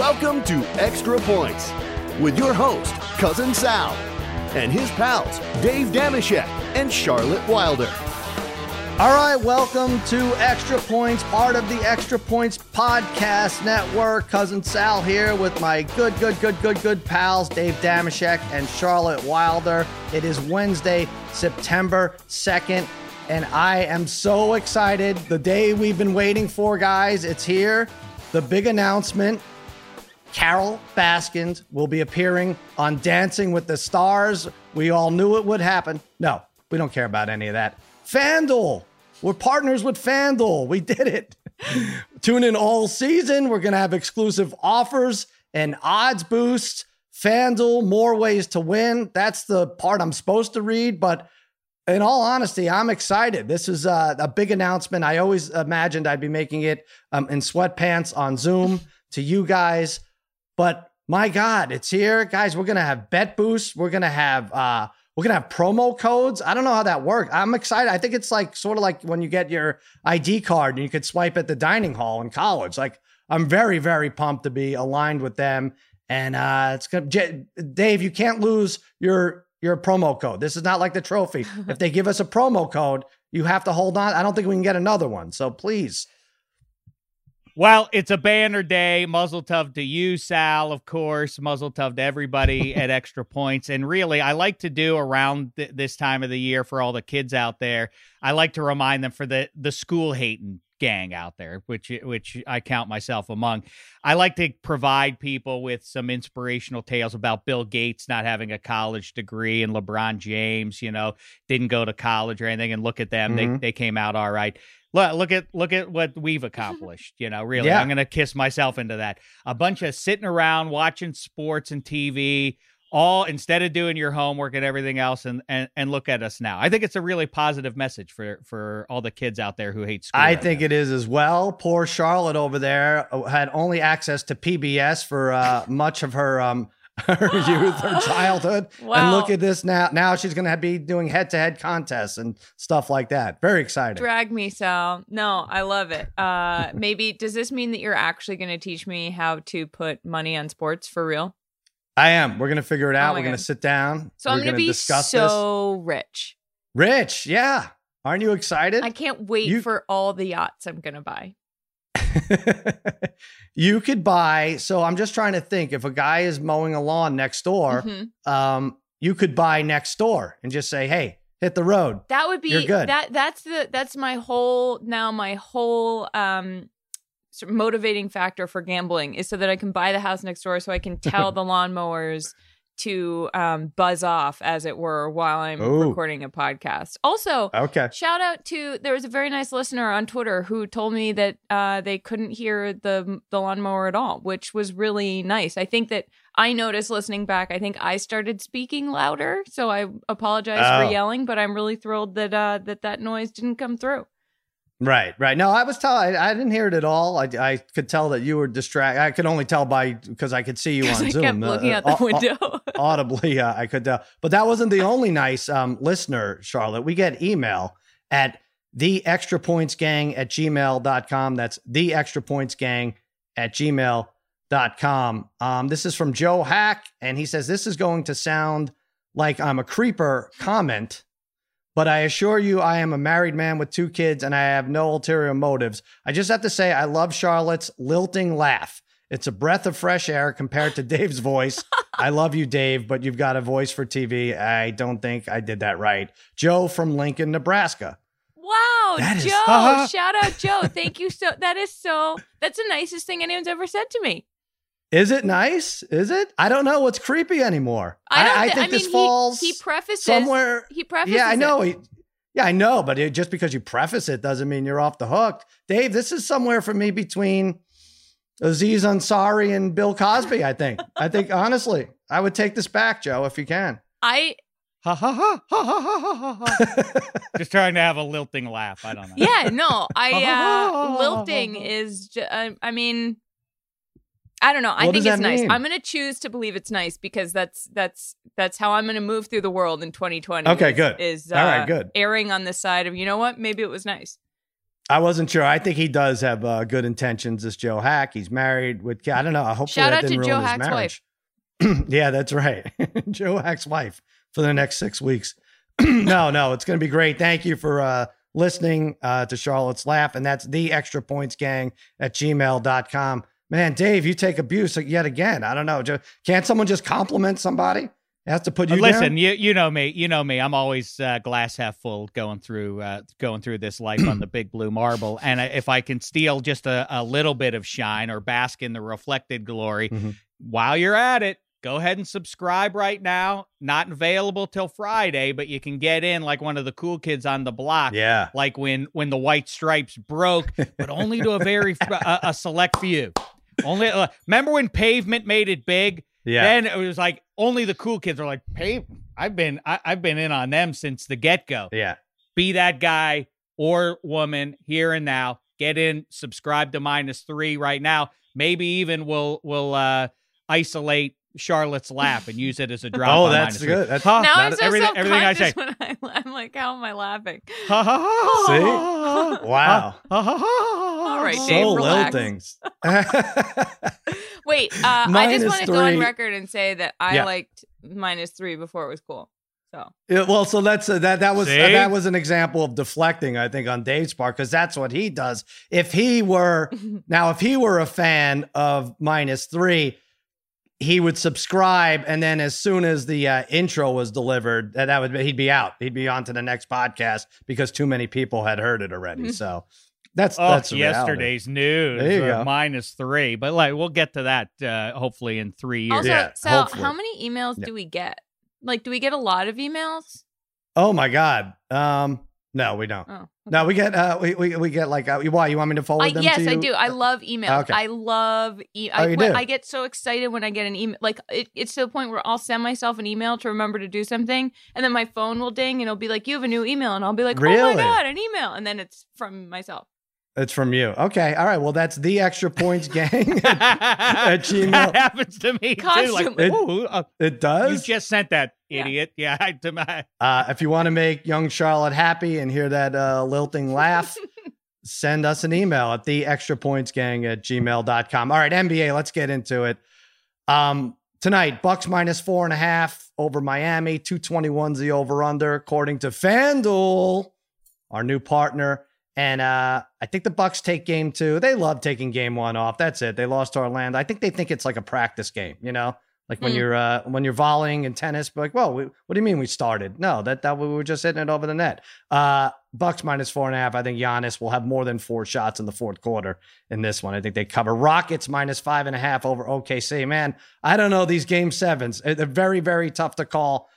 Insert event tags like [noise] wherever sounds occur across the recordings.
Welcome to Extra Points with your host, Cousin Sal, and his pals, Dave Dameshek and Charlotte Wilder. All right, welcome to Extra Points, part of the Extra Points Podcast Network. Cousin Sal here with my good, good, good, good, good pals, Dave Dameshek and Charlotte Wilder. It is Wednesday, September 2nd, and I am so excited. The day we've been waiting for, guys, it's here. The big announcement Carole Baskins will be appearing on Dancing with the Stars. We all knew it would happen. No, we don't care about any of that. FanDuel we're partners with FanDuel. We did it. [laughs] Tune in all season. We're going to have exclusive offers and odds boosts. FanDuel, more ways to win. That's the part I'm supposed to read. But in all honesty, I'm excited. This is a, a big announcement. I always imagined I'd be making it um, in sweatpants on Zoom to you guys. But my God, it's here. Guys, we're going to have bet boosts. We're going to have uh, we're gonna have promo codes. I don't know how that works. I'm excited. I think it's like sort of like when you get your ID card and you could swipe at the dining hall in college. Like I'm very, very pumped to be aligned with them. And uh, it's gonna J- Dave, you can't lose your your promo code. This is not like the trophy. [laughs] if they give us a promo code, you have to hold on. I don't think we can get another one. So please well, it's a banner day. Muzzle tough to you, Sal, of course. Muzzle tough to everybody [laughs] at Extra Points. And really, I like to do around th- this time of the year for all the kids out there. I like to remind them for the the school hating gang out there, which which I count myself among. I like to provide people with some inspirational tales about Bill Gates not having a college degree and LeBron James, you know, didn't go to college or anything. And look at them; mm-hmm. they they came out all right look look at look at what we've accomplished you know really yeah. i'm gonna kiss myself into that a bunch of sitting around watching sports and tv all instead of doing your homework and everything else and, and and look at us now i think it's a really positive message for for all the kids out there who hate school i right think now. it is as well poor charlotte over there uh, had only access to pbs for uh, much of her um her [laughs] youth, her childhood. Wow. And look at this now. Now she's going to be doing head to head contests and stuff like that. Very exciting. Drag me, Sal. No, I love it. Uh, [laughs] maybe, does this mean that you're actually going to teach me how to put money on sports for real? I am. We're going to figure it oh out. Oh We're going to sit down. So We're I'm going to be so this. rich. Rich. Yeah. Aren't you excited? I can't wait you... for all the yachts I'm going to buy. [laughs] you could buy. So I'm just trying to think if a guy is mowing a lawn next door, mm-hmm. um, you could buy next door and just say, "Hey, hit the road." That would be You're good. That that's the that's my whole now my whole um sort of motivating factor for gambling is so that I can buy the house next door so I can tell [laughs] the lawnmowers to um, buzz off, as it were, while I'm Ooh. recording a podcast. Also, okay. shout out to there was a very nice listener on Twitter who told me that uh, they couldn't hear the the lawnmower at all, which was really nice. I think that I noticed listening back. I think I started speaking louder, so I apologize oh. for yelling. But I'm really thrilled that uh, that that noise didn't come through. Right, right. No, I was telling. I, I, didn't hear it at all. I, I could tell that you were distracted. I could only tell by because I could see you [laughs] on I Zoom. Kept uh, looking uh, out the window. Audibly, [laughs] uh, I could tell. But that wasn't the only nice um, listener, Charlotte. We get email at the extra points gang at gmail.com. That's the extra points gang at gmail.com. Um, this is from Joe Hack, and he says, This is going to sound like I'm a creeper comment but I assure you, I am a married man with two kids and I have no ulterior motives. I just have to say, I love Charlotte's lilting laugh. It's a breath of fresh air compared to Dave's voice. I love you, Dave, but you've got a voice for TV. I don't think I did that right. Joe from Lincoln, Nebraska. Wow, that Joe! uh-huh. Shout out, Joe. Thank you so. That is so. That's the nicest thing anyone's ever said to me. Is it nice? Is it? I don't know what's creepy anymore. I, I, I think I mean, this falls he, he prefaces somewhere. He prefaces. Yeah, I know. He, yeah, I know. But it, just because you preface it doesn't mean you're off the hook. Dave, this is somewhere for me between Aziz Ansari and Bill Cosby. I think. I think honestly, I would take this back, Joe, if you can. I ha ha ha ha ha ha ha. Just trying to have a lilting laugh. I don't know. Yeah, no, I uh, lilting is. Just, uh, I mean, I don't know. I what think it's nice. I'm going to choose to believe it's nice because that's that's that's how I'm going to move through the world in 2020. Okay, is, good. Is uh, all right, good. Airing on the side of you know what? Maybe it was nice. I wasn't sure. I think he does have uh, good intentions. This Joe Hack, he's married with. I don't know. Hopefully Shout that out to didn't Joe ruin his Hack's marriage. [clears throat] yeah, that's right. [laughs] Joe Hack's wife for the next six weeks. [clears throat] no, no, it's going to be great. Thank you for uh, listening uh, to Charlotte's Laugh. And that's the extra points gang at gmail.com. Man, Dave, you take abuse yet again. I don't know. Can't someone just compliment somebody? Has to put you Uh, Listen, down? you you know me, you know me. I'm always uh, glass half full, going through uh, going through this life on the [clears throat] big blue marble. And if I can steal just a, a little bit of shine or bask in the reflected glory, Mhm. while you're at it, go ahead and subscribe right now. Not available till Friday, but you can get in like one of the cool kids on the block. Yeah. like when when the white stripes broke, but only to a very a, a select few. Only uh, remember when pavement made it big. [laughs] Yeah. Then it was like only the cool kids are like, "Pave." I've been I, I've been in on them since the get go. yeah. Be that guy or woman here and now. Get in, subscribe to minus three right now. Maybe even we'll we'll uh, isolate Charlotte's lap and use it as a drop. [laughs] Oh, that's minus three. good. That's Huh? now I'm so everything- everything I self-conscious when I, I'm like, how am I laughing? [laughs] Ha, ha, ha, See? ha, ha, [laughs] Wow. ha, ha, ha, All right, ha. Dave, so little things. Wait, uh, I just want to go on record and say that I Yeah. liked minus three before it was cool. So Yeah, well, so that's uh, that. That was uh, that was an example of deflecting, I think, on Dave's part because that's what he does. If he were now, if he were a fan of minus three, he would subscribe, and then as soon as the uh, intro was delivered, that, that would be, he'd be out. He'd be on to the next podcast because too many people had heard it already. So that's Oh, that's the reality. yesterday's news. There you uh, minus three, but like we'll get to that uh, hopefully in three years. also, Yeah, Sal, hopefully. how many emails Yeah. do we get? Like, do we get a lot of emails? Oh my god. Um, no, we don't. Oh, No, we get uh, we we, we get like uh, why you want me to forward I, them? yes? I do. I love emails. Okay. I love. E- Oh, I, you when- do? I get so excited when I get an email. Like it, it's to the point where I'll send myself an email to remember to do something, and then my phone will ding, and it'll be like, "You have a new email," and I'll be like, "Oh my god, an email!" And then it's from myself. It's from you. Okay. All right. Well, that's the extra points gang. At [laughs] Gmail. That happens to me too. Like, Constantly. ooh, uh, it does. you just sent that, Yeah. idiot. Yeah, I, to my, Uh, if you want to make young Charlotte happy and hear that uh, lilting laugh, [laughs] send us an email at the extra points gang at gmail.com. All right, NBA, let's get into it. Um, tonight, Bucks minus four and a half over Miami, 221's the over under, according to FanDuel, our new partner. And uh, I think the Bucks take game two. They love taking game one off. That's it. They lost to Orlando. I think they think it's like a practice game, you know? Like when Mm. you're uh, when you're volleying in tennis, like, well, we, what do you mean we started? No, that that we were just hitting it over the net. Uh, Bucks minus four and a half. I think Giannis will have more than four shots in the fourth quarter in this one. I think they cover. Rockets minus five and a half over OKC. Man, I don't know these game sevens. They're very very tough to call.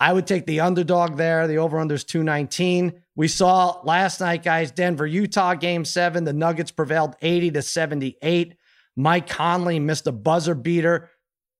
I would take the underdog there. The over under is 219. We saw last night, guys, Denver, Utah game seven. The Nuggets prevailed 80 to 78. Mike Conley missed a buzzer beater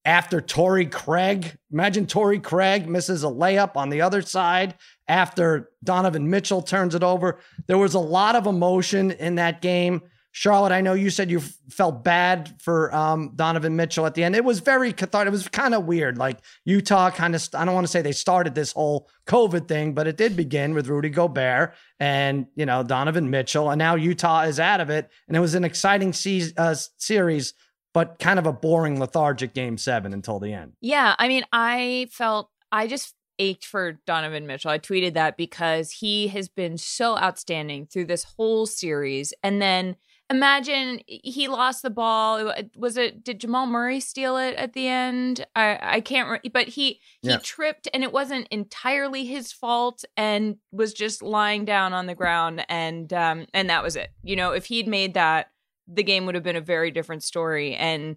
after Torrey Craig. Imagine Torrey Craig misses a layup on the other side after Donovan Mitchell turns it over. There was a lot of emotion in that game. Charlotte, I know you said you felt bad for um, Donovan Mitchell at the end. It was very cathartic. It was kind of weird. Like Utah kind of, I don't want to say they started this whole COVID thing, but it did begin with Rudy Gobert and, you know, Donovan Mitchell. And now Utah is out of it. And it was an exciting se- uh, series, but kind of a boring, lethargic game seven until the end. Yeah, I mean, I felt I just ached for Donovan Mitchell. I tweeted that because he has been so outstanding through this whole series. And then imagine he lost the ball. Was it did Jamal Murray steal it at the end? I I can't re- but he he Yeah. tripped and it wasn't entirely his fault and was just lying down on the ground and um and that was it. You know, if he'd made that the game would have been a very different story and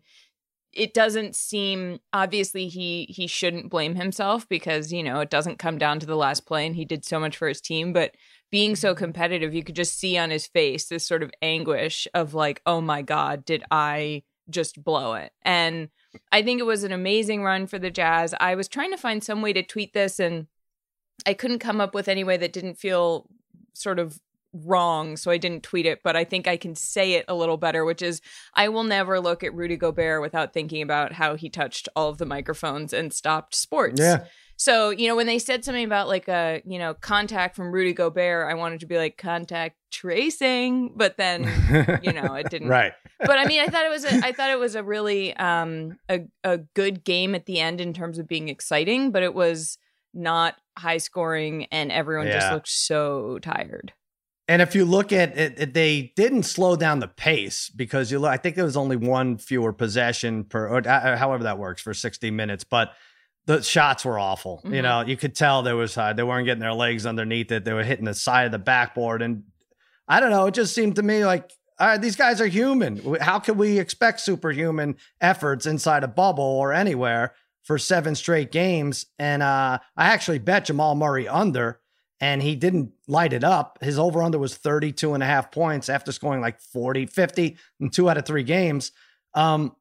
it doesn't seem obviously he he shouldn't blame himself because you know it doesn't come down to the last play and he did so much for his team but being so mm-hmm. competitive you could just see on his face this sort of anguish of like oh my god did i just blow it? And i think it was an amazing run for the jazz. I was trying to find some way to tweet this and i couldn't come up with any way that didn't feel sort of wrong, so I didn't tweet it, but I think I can say it a little better, which is I will never look at Rudy Gobert without thinking about how he touched all of the microphones and stopped sports. Yeah. So, you know, when they said something about like a, you know, contact from Rudy Gobert, I wanted to be like contact tracing, but then, you know, it [laughs] didn't. right. But I mean, I thought it was a, I thought it was a really um a a good game at the end in terms of being exciting, but it was not high scoring and everyone just looked so tired. And if you look at it, they didn't slow down the pace because you look, I think there was only one fewer possession per, or uh, however that works for 60 minutes, but the shots were awful. You Mhm. know, you could tell there was, uh, they weren't getting their legs underneath it. They were hitting the side of the backboard. And I don't know, it just seemed to me like, all right, these guys are human. How can we expect superhuman efforts inside a bubble or anywhere for seven straight games? And uh, I actually bet Jamal Murray under and he didn't light it up. His over under was 32 and a half points after scoring like 40, 50 in two out of three games. Um,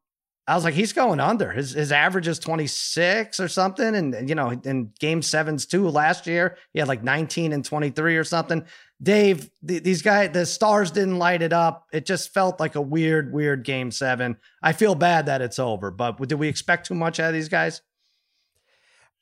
I was like, he's going under. His his average is 26 or something. And, you know, in game sevens too last year, he had like 19 and 23 or something. Dave, th- these guys, the stars didn't light it up. It just felt like a weird, weird game seven. I feel bad that it's over, but did we expect too much out of these guys?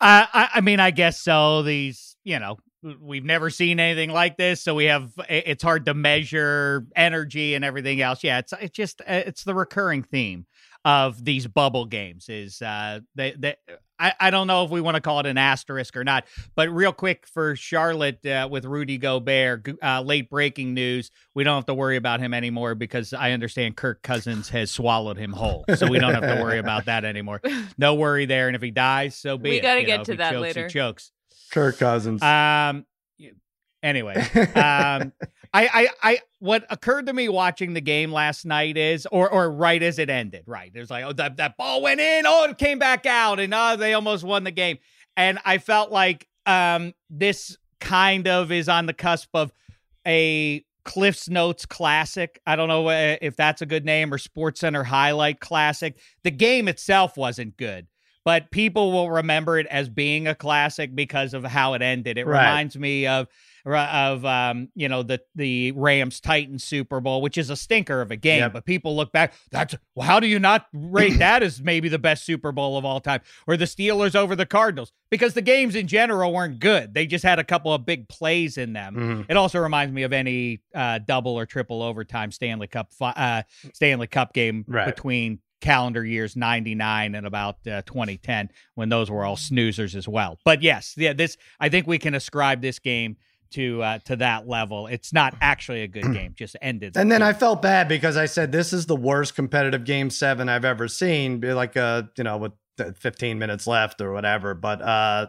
I, I mean, I guess so. These, you know, we've never seen anything like this, so we have. It's hard to measure energy and everything else. Yeah, it's it's just uh, it's the recurring theme of these bubble games. Is uh, they they. I, I don't know if we want to call it an asterisk or not, but real quick for Charlotte uh, with Rudy Gobert, uh, late breaking news. We don't have to worry about him anymore because I understand Kirk Cousins has swallowed him whole, so we don't have to worry about that anymore. [laughs] No worry there. And if he dies, so be We it. gotta You get know, to that chokes, later. He chokes. Kirk Cousins. Um. Anyway, um, [laughs] I, I, I, what occurred to me watching the game last night is, or, or right as it ended, right? There's like, oh, that, that ball went in, oh, it came back out, and oh, they almost won the game. And I felt like, um, this kind of is on the cusp of a Cliff's Notes classic. I don't know uh, if that's a good name or Sports Center highlight classic. The game itself wasn't good, but people will remember it as being a classic because of how it ended. It Right. reminds me of of um, you know the the Rams Titans Super Bowl, which is a stinker of a game. Yep. But people look back, that's well, how do you not rate [clears throat] that as maybe the best Super Bowl of all time, or the Steelers over the Cardinals? Because the games in general weren't good. They just had a couple of big plays in them. Mhm. It also reminds me of any uh, double or triple overtime Stanley Cup uh, Stanley Cup game Right. between calendar years 99 and about uh, 2010 when those were all snoozers as well. But yes, yeah, this I think we can ascribe this game to uh, to that level. It's not actually a good [clears throat] game, just ended. And then I felt bad because I said this is the worst competitive game seven I've ever seen. Be like uh, you know, with 15 minutes left or whatever. But uh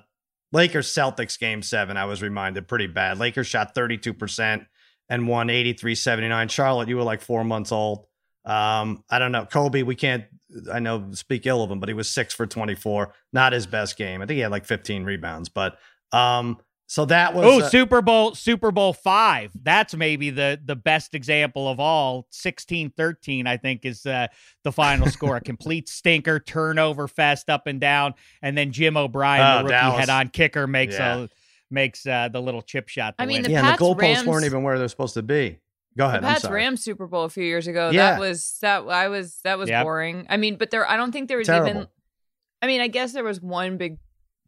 Lakers Celtics game seven, I was reminded pretty bad. Lakers shot 32% and won 83-79. Charlotte, you were like four months old. Um, I don't know. Kobe, we can't I know speak ill of him, but he was six for 24. Not his best game. I think he had like 15 rebounds. But um, so that was Oh, uh, Super Bowl Super Bowl 5. That's maybe the the best example of all. 16-13 I think is uh, the final [laughs] score. A complete stinker, turnover fest up and down and then Jim O'Brien, Oh, the rookie Dallas. head-on kicker makes Yeah. a makes uh, the little chip shot I mean, win. the yeah, and the goalposts Rams- weren't even where they're supposed to be. Go The ahead. I'm Pats. Rams Super Bowl a few years ago. Yeah. That was that I was that was Yep. boring. I mean, but there I don't think there was even I mean, I guess there was one big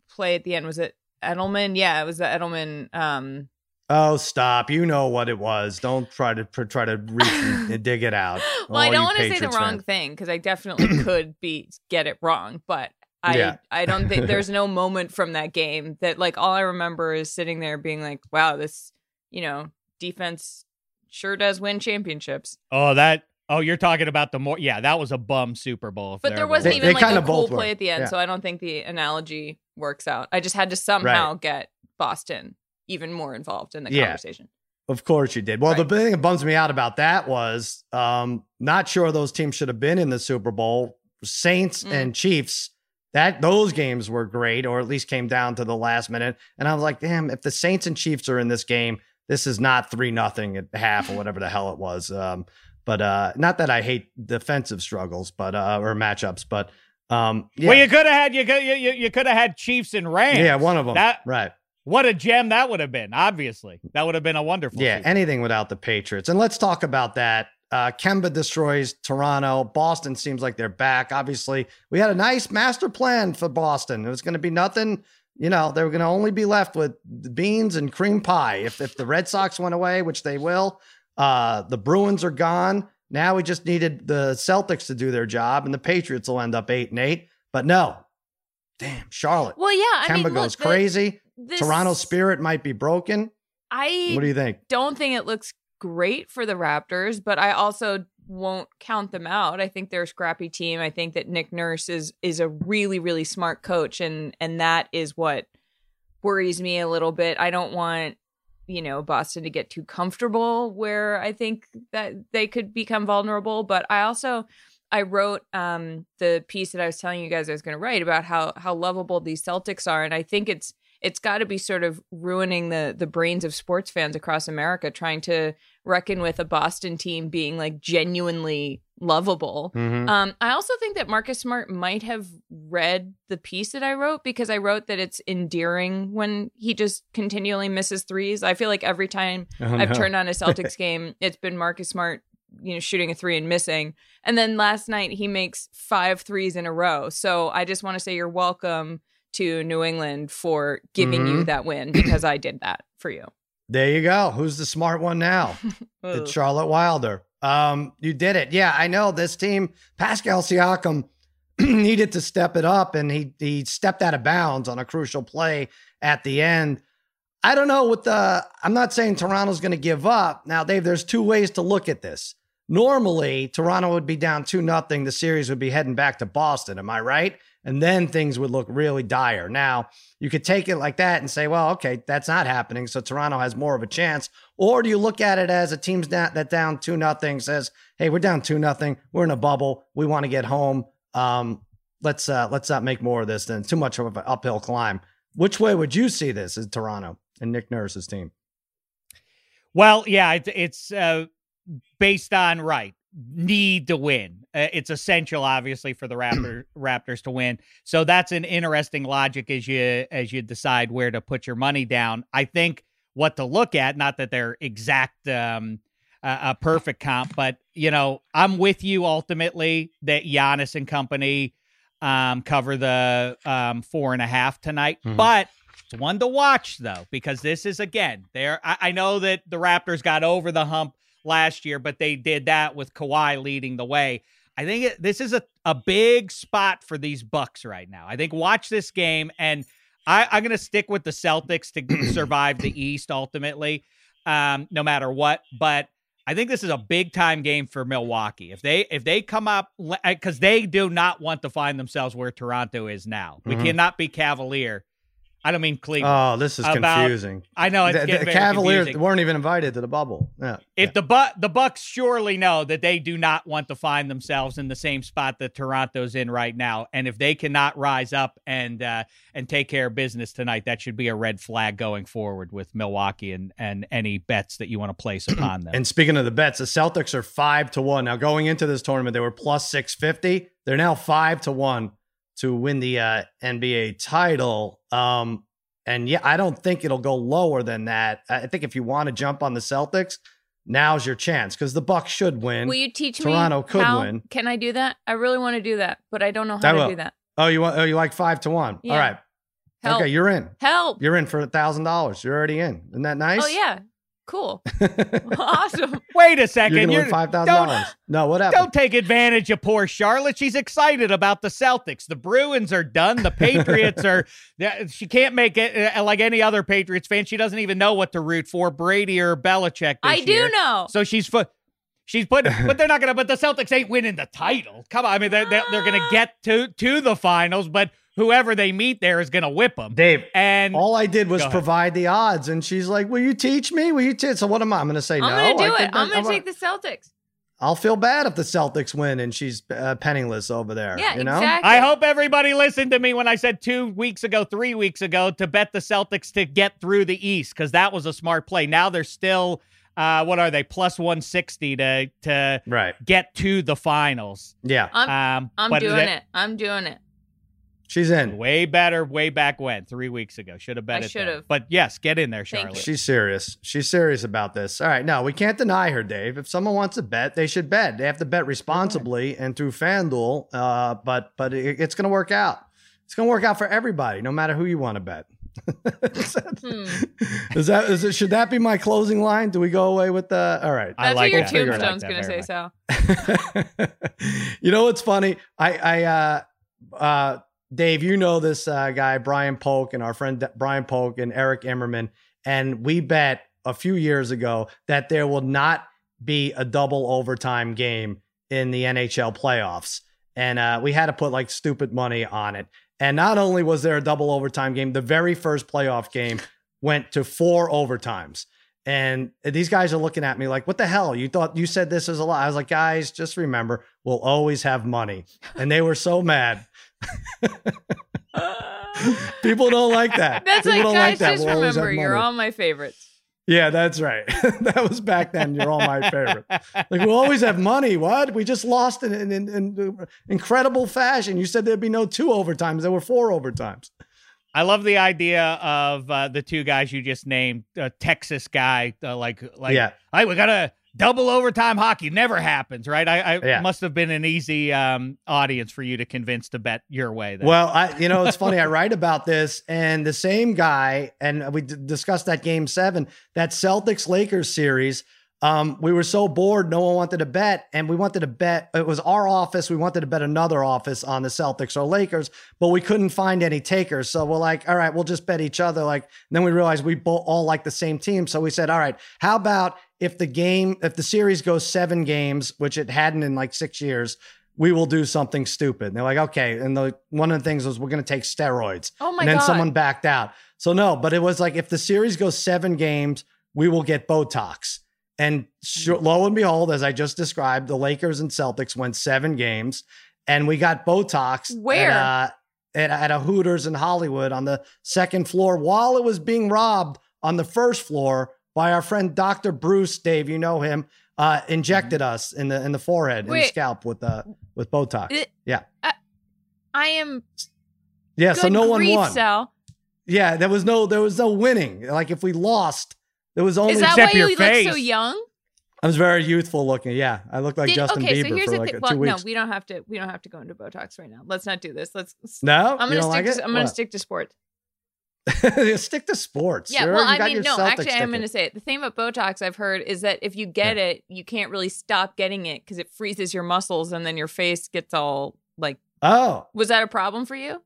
play at the end. Was it Edelman? Yeah, it was the Edelman um Oh, stop! You know what it was. Don't try to try to reach [laughs] and dig it out. Well, I don't want to say the wrong fans. thing because I definitely [clears throat] could be get it wrong, but I Yeah. I don't think [laughs] there's no moment from that game that like all I remember is sitting there being like, wow, this you know defense sure does win championships. oh, that Oh, you're talking about the more Yeah, that was a bum Super Bowl. But there wasn't They- even they like a kinda cool both were. play at the end, Yeah. so I don't think the analogy works out. I just had to somehow get Boston even more involved in the Yeah. conversation. Of course you did. Well, the thing that bums me out about that was um, not sure those teams should have been in the Super Bowl. Saints Mm. and Chiefs. That those games were great, or at least came down to the last minute. And I was like, damn, if the Saints and Chiefs are in this game, this is not three nothing at half or whatever the hell it was. Um, but uh, not that I hate defensive struggles, but uh, or matchups, but um, yeah, Well, you could have had you could you, you, could have had Chiefs and Rams. yeah, one of them, That right? what a gem that would have been. Obviously, that would have been a wonderful. Yeah, season. anything without the Patriots. And let's talk about that. Uh, Kemba destroys Toronto. Boston seems like they're back. Obviously, we had a nice master plan for Boston. It was going to be nothing. You know, they were going to only be left with beans and cream pie. If if the Red Sox went away, which they will, uh, the Bruins are gone. Now we just needed the Celtics to do their job, and the Patriots will end up eight and eight. But no, damn, Charlotte. Well, yeah, I Kemba mean, goes look, crazy. this- Toronto's spirit might be broken. I What do you think? don't think it looks great for the Raptors, but I also won't count them out. I think they're a scrappy team. I think that Nick Nurse is is a really really smart coach and and that is what worries me a little bit. I don't want you know Boston to get too comfortable where I think that they could become vulnerable, but I also I wrote um the piece that I was telling you guys I was going to write about how how lovable these Celtics are and I think it's it's got to be sort of ruining the the brains of sports fans across America trying to reckon with a Boston team being like genuinely lovable. Mhm. Um, I also think that Marcus Smart might have read the piece that I wrote because I wrote that it's endearing when he just continually misses threes. I feel like every time Oh, I've no. turned on a [laughs] Celtics game, it's been Marcus Smart, you know, shooting a three and missing. And then last night he makes five threes in a row. So I just want to say you're welcome to New England for giving you Mhm. that win because I did that for you. There you go. Who's the smart one now? [laughs] It's Charlotte Wilder. Um, you did it. Yeah, I know this team. Pascal Siakam [clears throat] needed to step it up, and he he stepped out of bounds on a crucial play at the end. I don't know what the. I'm not saying Toronto's going to give up. Now, Dave, there's two ways to look at this. Normally, Toronto would be down two nothing. The series would be heading back to Boston. Am I right? And then things would look really dire. Now, you could take it like that and say, well, okay, that's not happening. So Toronto has more of a chance. Or do you look at it as a team's down, that down two nothing says, hey, we're down two nothing. We're in a bubble. We want to get home. Um, let's uh, let's not make more of this than too much of an uphill climb. Which way would you see this as Toronto and Nick Nurse's team? Well, yeah, it's, it's uh, based on right need to win. Uh, it's essential, obviously, for the Raptor, [clears throat] Raptors to win. So that's an interesting logic as you as you decide where to put your money down. I think what to look at, not that they're exact. Um, uh, a perfect comp, but you know, I'm with you ultimately that Giannis and company um, cover the um, four and a half tonight, Mhm. but it's one to watch though because this is again there. I, I know that the Raptors got over the hump last year, but they did that with Kawhi leading the way. I think it, this is a, a big spot for these Bucks right now. I think watch this game, and I, I'm going to stick with the Celtics to [clears throat] survive the East ultimately, um, no matter what. But I think this is a big time game for Milwaukee. If they if they come up because they do not want to find themselves where Toronto is now. We Mhm. cannot be cavalier. I don't mean Cleveland. Oh, this is About- confusing. I know it's the, the Cavaliers confusing. weren't even invited to the bubble. Yeah. If the bu- the Bucks surely know that they do not want to find themselves in the same spot that Toronto's in right now, and if they cannot rise up and uh, and take care of business tonight, that should be a red flag going forward with Milwaukee and and any bets that you want to place [clears throat] upon them. And speaking of the bets, the Celtics are five to one. Now going into this tournament, they were plus six fifty. They're now five to one to win the uh, NBA title. Um, and yeah, I don't think it'll go lower than that. I think if you want to jump on the Celtics, now's your chance because the Bucks should win. Will you teach Toronto me could how win. Can I do that? I really want to do that, but I don't know I how to will. do that. oh, you want? Oh, you like five to one? Yeah. All right. Help. Okay, you're in. Help. You're in for a thousand dollars. You're already in. Isn't that nice? Oh yeah. Cool. [laughs] awesome. Wait a You're second, gonna you're, win five thousand dollars. No, what happened? don't take advantage of poor Charlotte. She's excited about the Celtics. The Bruins are done. The Patriots are. [laughs] She can't make it uh, like any other Patriots fan. She doesn't even know what to root for, Brady or Belichick. I this do year. know. So she's put. She's put, [laughs] but they're not gonna. But the Celtics ain't winning the title. Come on, I mean they're they're, they're gonna get to to the finals, but whoever they meet there is gonna whip them. Dave, And All I did was provide the odds, and she's like, "Will you teach me? Will you teach?" So what am I? I'm going to say I'm no. gonna do I it. think I'm that- gonna take the Celtics. I'll feel bad if the Celtics win and she's uh, penniless over there. Yeah, you know? exactly. I hope everybody listened to me when I said two weeks ago, three weeks ago, to bet the Celtics to get through the East because that was a smart play. Now they're still, uh, what are they, plus 160 to to Right. get to the finals. Yeah. I'm Um, I'm doing that- it. I'm doing it. She's in. Way better, way back when, three weeks ago. Should have bet I it. then. should've. But yes, get in there, Thank Charlotte. you. She's serious. She's serious about this. All right. No, we can't deny her, Dave. If someone wants to bet, they should bet. They have to bet responsibly and through FanDuel. Uh, but but it, it's going to work out. It's going to work out for everybody, no matter who you want to bet. is that, Hmm. [laughs] is that is it? Should that be my closing line? Do we go away with the? All right. I like what your that. Figure it tombstone's out gonna say, much. Sal. [laughs] you know what's funny? I, I, uh, uh, Dave, you know this uh, guy, Brian Polk, and our friend Brian Polk and Eric Emmerman. And we bet a few years ago that there will not be a double overtime game in the NHL playoffs. And uh, we had to put like stupid money on it. And not only was there a double overtime game, the very first playoff game went to four overtimes. And these guys are looking at me like, what the hell? You thought you said this is a lot. I was like, guys, just remember, we'll always have money. And they were so mad. [laughs] People don't like that. [laughs] That's People like, don't guys, that. just We'll remember, you're all my favorites. Yeah, that's right. [laughs] that was back then. You're all my favorite. Like we always have money. What? We just lost in, in, in, in incredible fashion. You said there'd be no two overtimes. There were four overtimes. I love the idea of uh, the two guys you just named, uh, Texas guy, uh, like like, Yeah. hey, we got a double overtime hockey. Never happens, right? I, I Yeah. must have been an easy um, audience for you to convince to bet your way. Then. Well, I, you know, it's funny. I [laughs] write about this, and the same guy, and we d- discussed that game seven, that Celtics Lakers series. Um, we were so bored, no one wanted to bet, and we wanted to bet. It was our office. We wanted to bet another office on the Celtics or Lakers, but we couldn't find any takers. So we're like, all right, we'll just bet each other. Like, then we realized we both all like the same team. So we said, all right, how about if the game, if the series goes seven games, which it hadn't in like six years, we will do something stupid. And they're like, okay. And the one of the things was we're going to take steroids. Oh my and then God. someone backed out. So no, but it was like if the series goes seven games, we will get Botox. And sure, lo and behold, as I just described, the Lakers and Celtics went seven games, and we got Botox Where? at, uh, at, at a Hooters in Hollywood on the second floor while it was being robbed on the first floor by our friend Dr. Bruce. Dave, you know him. Uh, injected us in the in the forehead and the scalp with uh with Botox. It- yeah, I am. yeah. So good no one grief, won. Sal. Yeah, there was no there was no winning. Like if we lost, there was only. Is that why your you look so young? I was very youthful looking. Yeah, I looked like Did- Justin okay, Bieber so here's for the like thing. two Well, no, we don't have to. We don't have to go into Botox right now. Let's not do this. Let's. No, I'm gonna don't stick. like to, it? I'm gonna What? stick to sports. [laughs] stick to sports. Yeah, well, I mean, no, actually, I'm going to say it. The thing about Botox I've heard is that if you get it, you can't really stop getting it because it freezes your muscles and then your face gets all like. Oh, Was that a problem for you?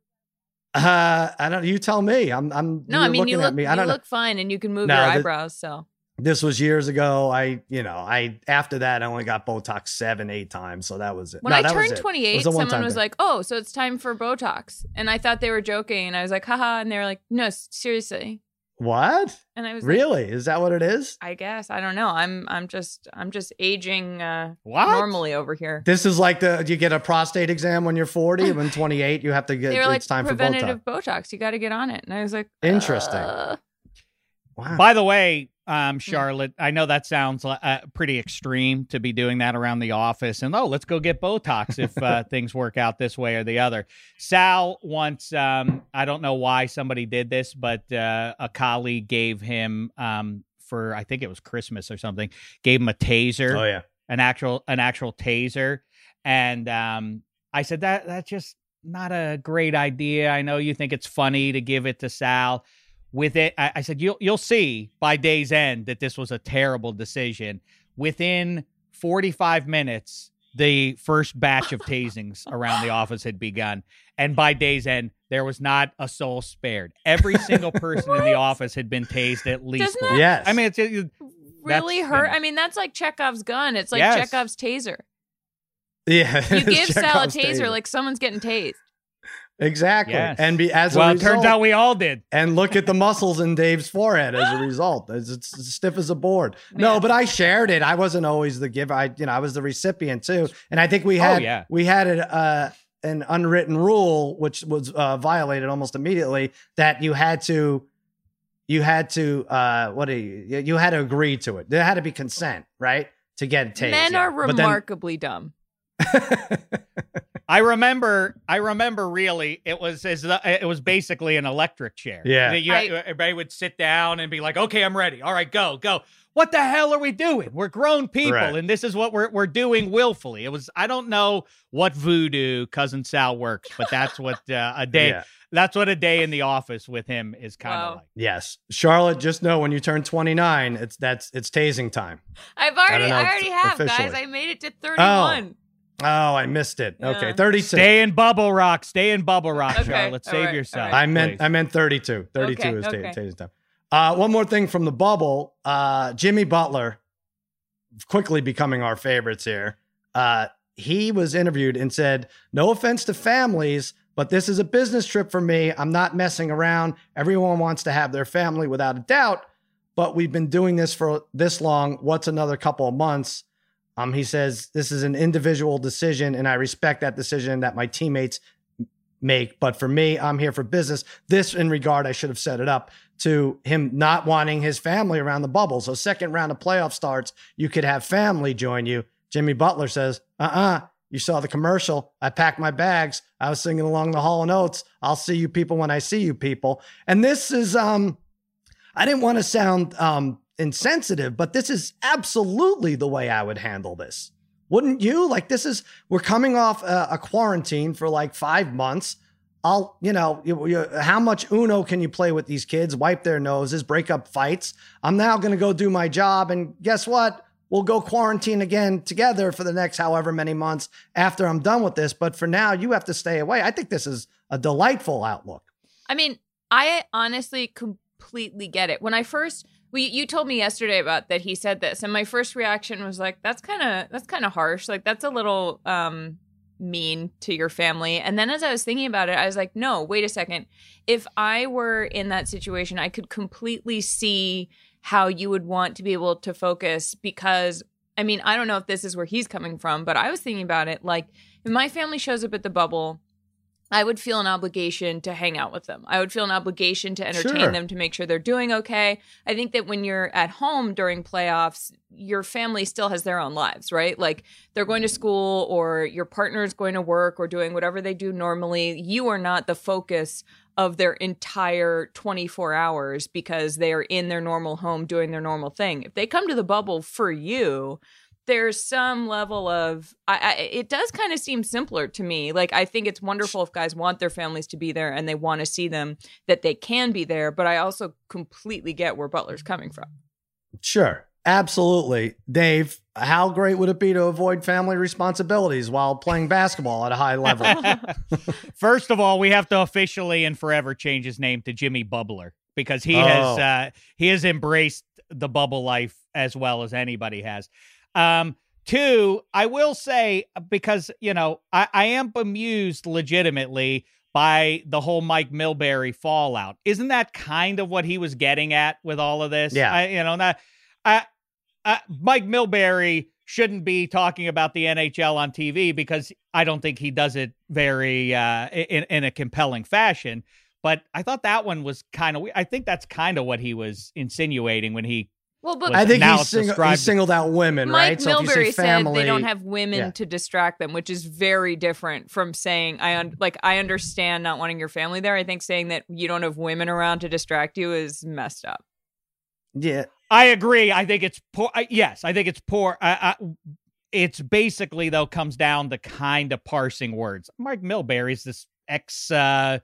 uh, I don't. You tell me. I'm. I'm. No, I mean you looking look at me. I you don't know. look fine and you can move No, your the- eyebrows. So This was years ago. I, you know, I after that I only got Botox seven, eight times. So that was it. when No, I that turned it. It 28, was someone was thing. like, "Oh, so it's time for Botox," and I thought they were joking, and I was like, "Haha," and they were like, "No, seriously," "What? and I was like, Really? Is that what it is?" I guess I don't know. I'm I'm just I'm just aging uh, What? normally over here. This is like the you get a prostate exam when you're 40. when [laughs] 28, you have to get. They were like it's time for Botox. preventative Botox. You got to get on it, and I was like, Interesting. uh, Wow. By the way. Um, Charlotte, I know that sounds uh, pretty extreme to be doing that around the office. And oh, let's go get Botox if uh, [laughs] things work out this way or the other. Sal once, um, I don't know why somebody did this, but uh, a colleague gave him um, for I think it was Christmas or something, gave him a taser oh yeah. an actual an actual taser and um i said that that's just not a great idea i know you think it's funny to give it to sal with it i, I said you'll you'll see by day's end that this was a terrible decision within 45 minutes the first batch of tasings [laughs] around the office had begun and by day's end there was not a soul spared every single person in the [laughs] office had been tased at least Doesn't once. that- Yes. i mean it's it, really you hurt. know. I mean, that's like Chekhov's gun. It's like Yes. Chekhov's taser. [laughs] Yeah. You give Chekhov's Sal a taser like someone's getting tased. Exactly. Yes. And be as well a it turns out we all did and look at the [laughs] muscles in Dave's forehead as a result. It's, it's as stiff as a board. No, but I shared it. I wasn't always the giver. I, you know, I was the recipient too. And I think we Oh, had, yeah. we had a, uh, an unwritten rule, which was uh, violated almost immediately, that you had to, you had to, uh, what do you, you had to agree to it. There had to be consent, right, to get tased. Men yeah. are But then- remarkably dumb. [laughs] I remember, I remember really, it was as the, it was basically an electric chair. Yeah. You- I- everybody would sit down and be like, okay, I'm ready. All right, go, go. What the hell are we doing? We're grown people, Right. and this is what we're, we're doing willfully. It was, I don't know what voodoo cousin Sal works, but that's what uh, a day, Yeah. that's what a day in the office with him is kind of Wow. like. Yes, Charlotte. Just know when you turn 29, it's that's it's tasing time. I've already, know, I, already have, officially. guys. I made it to 31. Oh, I missed it. Okay, Yeah. 32. Stay in bubble rock. Stay in bubble rock, Okay, Charlotte. all Save right, yourself. all right. I meant please. I meant 32. 32 Okay, is ta- okay. tasing time. Uh, one more thing from the bubble. Uh, Jimmy Butler, quickly becoming our favorites here. Uh, he was interviewed and said, "No offense to families, but this is a business trip for me. I'm not messing around. Everyone wants to have their family without a doubt, but we've been doing this for this long. What's another couple of months?" Um, he says, "This is an individual decision, and I respect that decision that my teammates make. But for me, I'm here for business. This, in regard, I should have set it up to him not wanting his family around the bubble. So, second round of playoff starts, you could have family join you. Jimmy Butler says, uh uh You saw the commercial. I packed my bags. I was singing along the Hall and Oates. I'll see you people when I see you people. And this is, um, I didn't want to sound um, insensitive, but this is absolutely the way I would handle this. Wouldn't you? Like, this is, we're coming off a, a quarantine for like five months. I'll, you know, you, you, how much Uno can you play with these kids? Wipe their noses, break up fights. I'm now going to go do my job. And guess what? We'll go quarantine again together for the next however many months after I'm done with this. But for now, you have to stay away. I think this is a delightful outlook. I mean, I honestly completely get it. When I first we you told me yesterday about that he said this and my first reaction was like that's kind of that's kind of harsh. Like that's a little um mean to your family. And then as I was thinking about it, I was like, no, wait a second. If I were in that situation, I could completely see how you would want to be able to focus because I mean, I don't know if this is where he's coming from, but I was thinking about it like if my family shows up at the bubble I would feel an obligation to hang out with them. I would feel an obligation to entertain Sure. them to make sure they're doing okay. I think that when you're at home during playoffs, your family still has their own lives, right? Like they're going to school or your partner's going to work or doing whatever they do normally. You are not the focus of their entire 24 hours because they are in their normal home doing their normal thing. If they come to the bubble for you, there's some level of I, I it does kind of seem simpler to me like i think it's wonderful if guys want their families to be there and they want to see them that they can be there but i also completely get where butler's coming from Sure. Absolutely. Dave, how great would it be to avoid family responsibilities while playing basketball at a high level? [laughs] [laughs] First of all, we have to officially and forever change his name to Jimmy Bubbler because he Oh. has uh, he has embraced the bubble life as well as anybody has. Um, two, I will say because you know I, I am bemused legitimately by the whole Mike Milbury fallout. Isn't that kind of what he was getting at with all of this? Yeah. I, you know that I, I, Mike Milbury shouldn't be talking about the NHL on TV because I don't think he does it very uh, in in a compelling fashion. But I thought that one was kind of. I think that's kind of what he was insinuating when he. Well but I think now he, sing- he described- singled out women, Mike right? So if you say Milbury said they don't have women yeah. to distract them, which is very different from saying I un- like I understand not wanting your family there. I think saying that you don't have women around to distract you is messed up. yeah, I agree. I think it's poor. I, yes, I think it's poor. I, I, it's basically though comes down to kind of parsing words. Mike Milbury is this ex uh,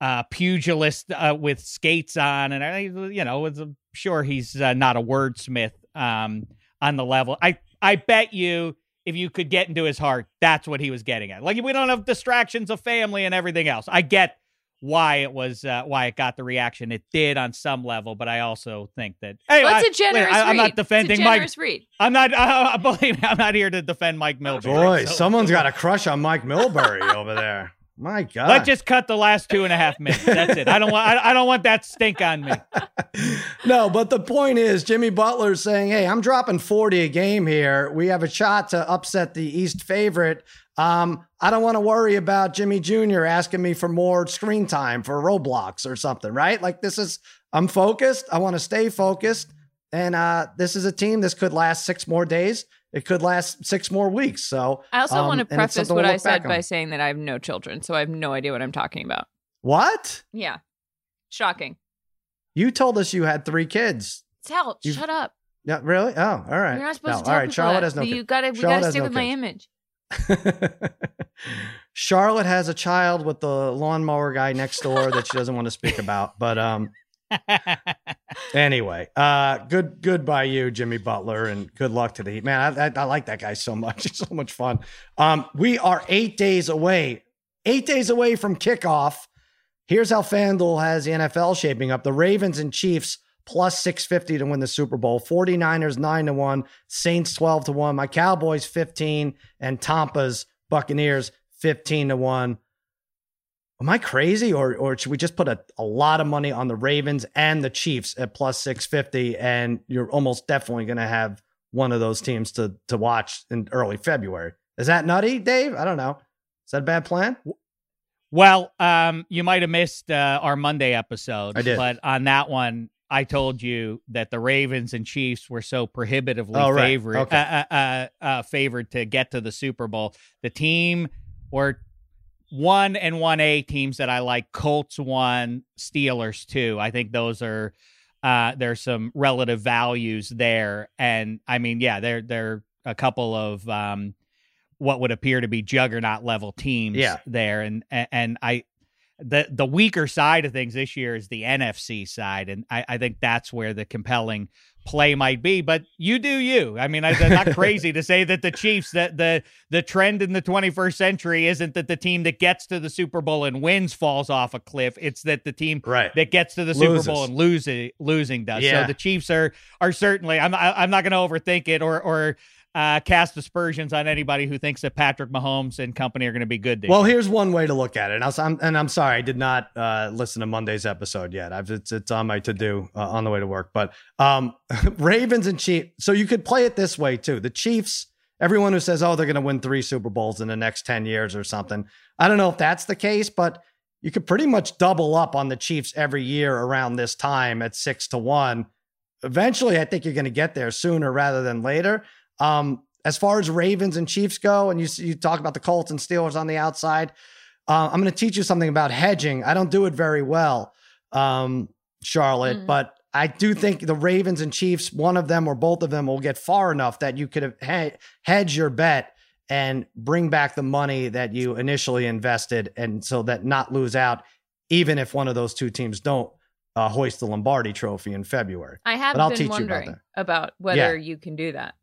uh, pugilist uh, with skates on, and I, you know, it's, I'm sure he's uh, not a wordsmith um, on the level. I I bet you if you could get into his heart, that's what he was getting at. Like we don't have distractions of family and everything else. I get why it was uh, why it got the reaction it did on some level, but I also think that hey, Well, I, it's a generous I, am not defending it's a Mike. generous read. I'm not. Uh, [laughs] believe me, I'm not here to defend Mike Milbury. boy, so- someone's got a crush on Mike Milbury over there. My God. Let's just cut the last two and a half minutes. That's it. I don't want. I, I don't want that stink on me. [laughs] no, but the point is, Jimmy Butler's saying, "Hey, I'm dropping 40 a game here. We have a shot to upset the East favorite. Um, I don't want to worry about Jimmy Jr. asking me for more screen time for Roblox or something, right? Like this is, I'm focused. I want to stay focused. And uh, this is a team. This could last six more days. It could last six more weeks. So I also um, want to preface what we'll I said by saying that I have no children, so I have no idea what I'm talking about. what Yeah. Shocking. you told us you had three kids. Sal, You've- shut up. Yeah, really? Oh, all right. You're not supposed No, to tell all right. Charlotte that. has no. You gotta we gotta has stay no with my image. [laughs] Charlotte has a child with the lawnmower guy next door that she doesn't want to speak about. But um, anyway, uh, good good by you, Jimmy Butler, and good luck to the Heat. Man, I, I, I like that guy so much. [laughs] He's so much fun. Um, we are eight days away, eight days away from kickoff. Here's how FanDuel has the NFL shaping up: the Ravens and Chiefs plus 650 to win the Super Bowl. 49ers 9 to 1, Saints 12 to 1, my Cowboys 15 and Tampa's Buccaneers 15 to 1. Am I crazy or or should we just put a, a lot of money on the Ravens and the Chiefs at plus 650 and you're almost definitely going to have one of those teams to to watch in early February. Is that nutty, Dave? I don't know. Is that a bad plan? Well, um, you might have missed uh, our Monday episode. I did. But on that one, I told you that the Ravens and Chiefs were so prohibitively Oh, right. favored, Okay. uh, uh, uh, uh, favored to get to the Super Bowl. The team or one and one A teams that I like: Colts one, Steelers two. I think those are uh, there's some relative values there, and I mean, yeah, they're they're a couple of um, what would appear to be juggernaut level teams Yeah. there, and and, and I the the weaker side of things this year is the NFC side, and I, I think that's where the compelling play might be. But you do you. I mean, I, I'm not [laughs] crazy to say that the Chiefs that the the trend in the 21st century isn't that the team that gets to the Super Bowl and wins falls off a cliff. It's that the team Right. that gets to the Super Bowl and losing losing does. Yeah. So the Chiefs are are certainly. I'm I- I'm not going to overthink it or or. Uh, cast aspersions on anybody who thinks that Patrick Mahomes and company are going to be good. Well, year. here's one way to look at it. And, I I'm, and I'm sorry, I did not uh, listen to Monday's episode yet. I've, it's, it's on my to do uh, on the way to work. But um, [laughs] Ravens and Chiefs. So you could play it this way too. The Chiefs, everyone who says, oh, they're going to win three Super Bowls in the next 10 years or something. I don't know if that's the case, but you could pretty much double up on the Chiefs every year around this time at six to one. Eventually, I think you're going to get there sooner rather than later. Um, as far as Ravens and Chiefs go, and you you talk about the Colts and Steelers on the outside, uh, I'm going to teach you something about hedging. I don't do it very well, um, Charlotte, Mm. but I do think the Ravens and Chiefs, one of them or both of them, will get far enough that you could hedge your bet and bring back the money that you initially invested, and so that not lose out, even if one of those two teams don't uh, hoist the Lombardi Trophy in February. I have But I'll been teach you about wondering about, whether Yeah. you can do that.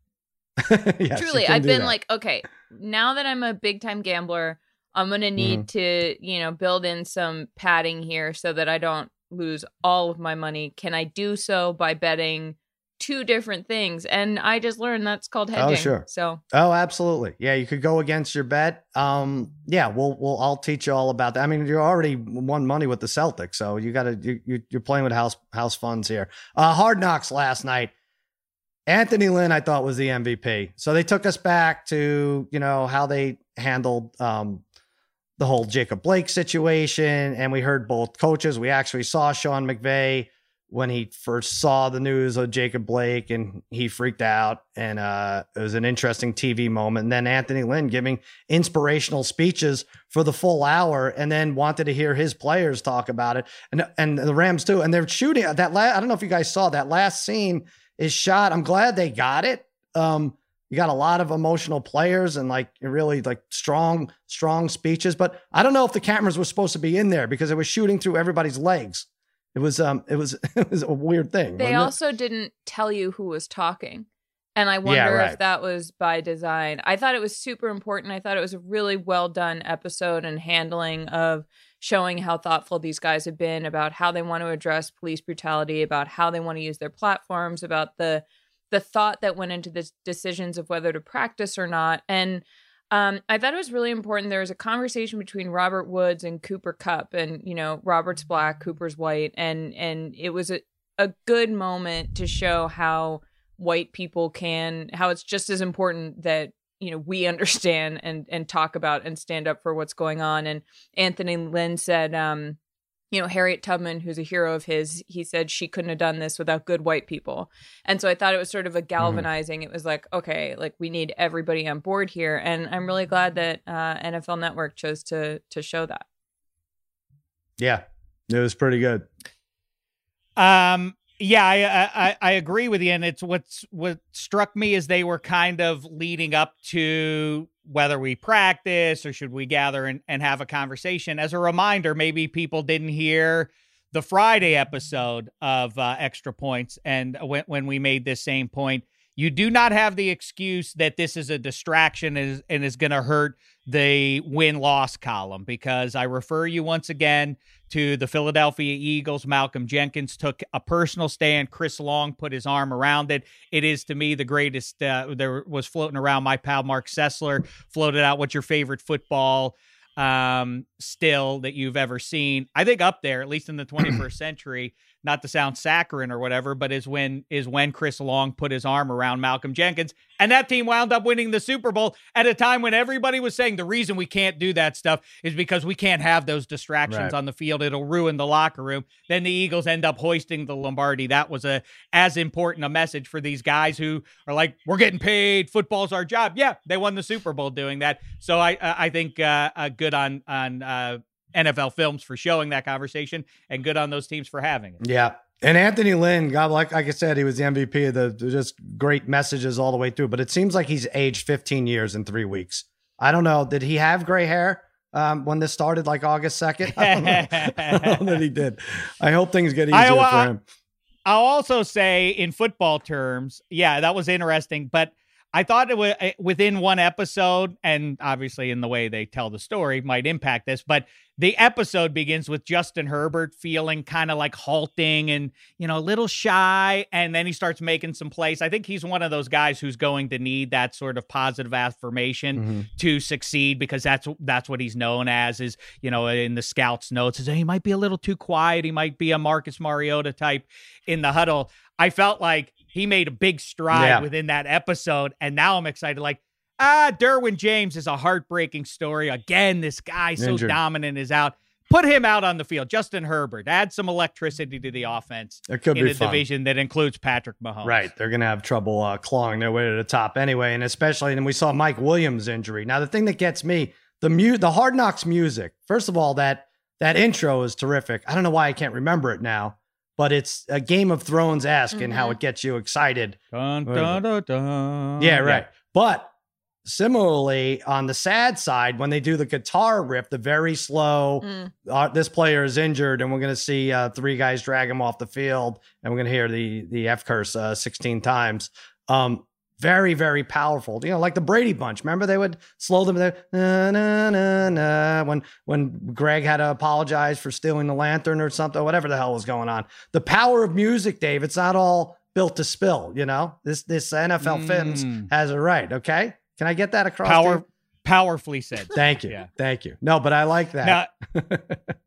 [laughs] Yes, Truly, I've been that. like, okay, now that I'm a big time gambler, I'm gonna need Mm-hmm. to, you know, build in some padding here so that I don't lose all of my money. Can I do so by betting two different things? And I just learned that's called hedging. Oh, sure. So Oh, absolutely. Yeah, you could go against your bet. Um, yeah, we'll we'll I'll teach you all about that. I mean, you already won money with the Celtics, so you got to you, you you're playing with house house funds here. Uh, Hard Knocks last night. Anthony Lynn, I thought was the MVP. So they took us back to you know how they handled um the whole Jacob Blake situation, and we heard both coaches. We actually saw Sean McVay when he first saw the news of Jacob Blake and he freaked out and uh, it was an interesting TV moment. And then Anthony Lynn giving inspirational speeches for the full hour and then wanted to hear his players talk about it and and the Rams too. And they're shooting that last, I don't know if you guys saw that last scene is shot. I'm glad they got it. Um, you got a lot of emotional players and like really like strong, strong speeches. But I don't know if the cameras were supposed to be in there because it was shooting through everybody's legs. It was um it was [laughs] it was a weird thing. they wasn't it? also didn't tell you who was talking. And I wonder Yeah, right. if that was by design. I thought it was super important. I thought it was a really well done episode and handling of showing how thoughtful these guys have been about how they want to address police brutality, about how they want to use their platforms, about the the thought that went into the decisions of whether to practice or not. And um, I thought it was really important. There was a conversation between Robert Woods and Cooper Kupp, and you know Robert's black, Cooper's white, and and it was a a good moment to show how white people can how it's just as important that you know we understand and and talk about and stand up for what's going on and anthony lynn said um you know, Harriet Tubman, who's a hero of his, he said she couldn't have done this without good white people. And so I thought it was sort of a mm-hmm. galvanizing. Mm. It was like, okay, like we need everybody on board here. And I'm really glad that uh, NFL Network chose to to show that. Yeah, it was pretty good. Um, yeah, I, I I agree with you, and it's what's what struck me is they were kind of leading up to whether we practice or should we gather and, and have a conversation. As a reminder, maybe people didn't hear the Friday episode of uh, Extra Points, and when when we made this same point, you do not have the excuse that this is a distraction and is, and is going to hurt the win loss column because I refer you once again to the Philadelphia Eagles. Malcolm Jenkins took a personal stand. Chris Long put his arm around it. It is to me the greatest. Uh, there was floating around. My pal Marc Sessler floated out what's your favorite football um still that you've ever seen. I think up there, at least in the [clears throat] 21st century, not to sound saccharine or whatever, but is when is when Chris Long put his arm around Malcolm Jenkins, and that team wound up winning the Super Bowl at a time when everybody was saying the reason we can't do that stuff is because we can't have those distractions right. on the field. It'll ruin the locker room. Then the Eagles end up hoisting the Lombardi. That was a as important a message for these guys who are like, we're getting paid. Football's our job. Yeah, they won the Super Bowl doing that. So I I think uh, uh, good on on uh, NFL Films for showing that conversation, and good on those teams for having it. Yeah. And Anthony Lynn, God, like like I said, he was the MVP of the just great messages all the way through. But it seems like he's aged 15 years in three weeks. I don't know. Did he have gray hair um, when this started, like August 2nd? [laughs] I don't, know. I don't know that he did. I hope things get easier I, for him. I'll also say, in football terms, yeah, that was interesting. But I thought it was within one episode, and obviously in the way they tell the story might impact this, but the episode begins with Justin Herbert feeling kind of like halting and, you know, a little shy. And then he starts making some plays. I think he's one of those guys who's going to need that sort of positive affirmation mm-hmm. to succeed because that's that's what he's known as is, you know, in the scouts notes is he might be a little too quiet. He might be a Marcus Mariota type in the huddle. I felt like he made a big stride yeah. within that episode. And now I'm excited. Like, ah, Derwin James is a heartbreaking story. Again, this guy so Injured. dominant is out. Put him out on the field. Justin Herbert. Add some electricity to the offense. It could in be a fun. division that includes Patrick Mahomes. Right. They're going to have trouble uh, clawing their way to the top anyway. And especially, and we saw Mike Williams' injury. Now, the thing that gets me, the mu- the Hard Knocks music. First of all, that that intro is terrific. I don't know why I can't remember it now but it's a Game of Thrones esque mm-hmm. and how it gets you excited. Dun, dun, dun, yeah, right. Yeah. But similarly, on the sad side, when they do the guitar riff, the very slow, mm. uh, this player is injured, and we're going to see uh, three guys drag him off the field, and we're going to hear the the F curse uh, 16 times. Um, very, very powerful. You know, like the Brady Bunch. Remember, they would slow them there na, na, na, na, when when Greg had to apologize for stealing the lantern or something, whatever the hell was going on. The power of music, Dave. It's not all built to spill. You know, this this NFL mm. Films has it right. Okay, can I get that across? Power, powerfully said. Thank you, yeah. thank you. No, but I like that. Now, [laughs]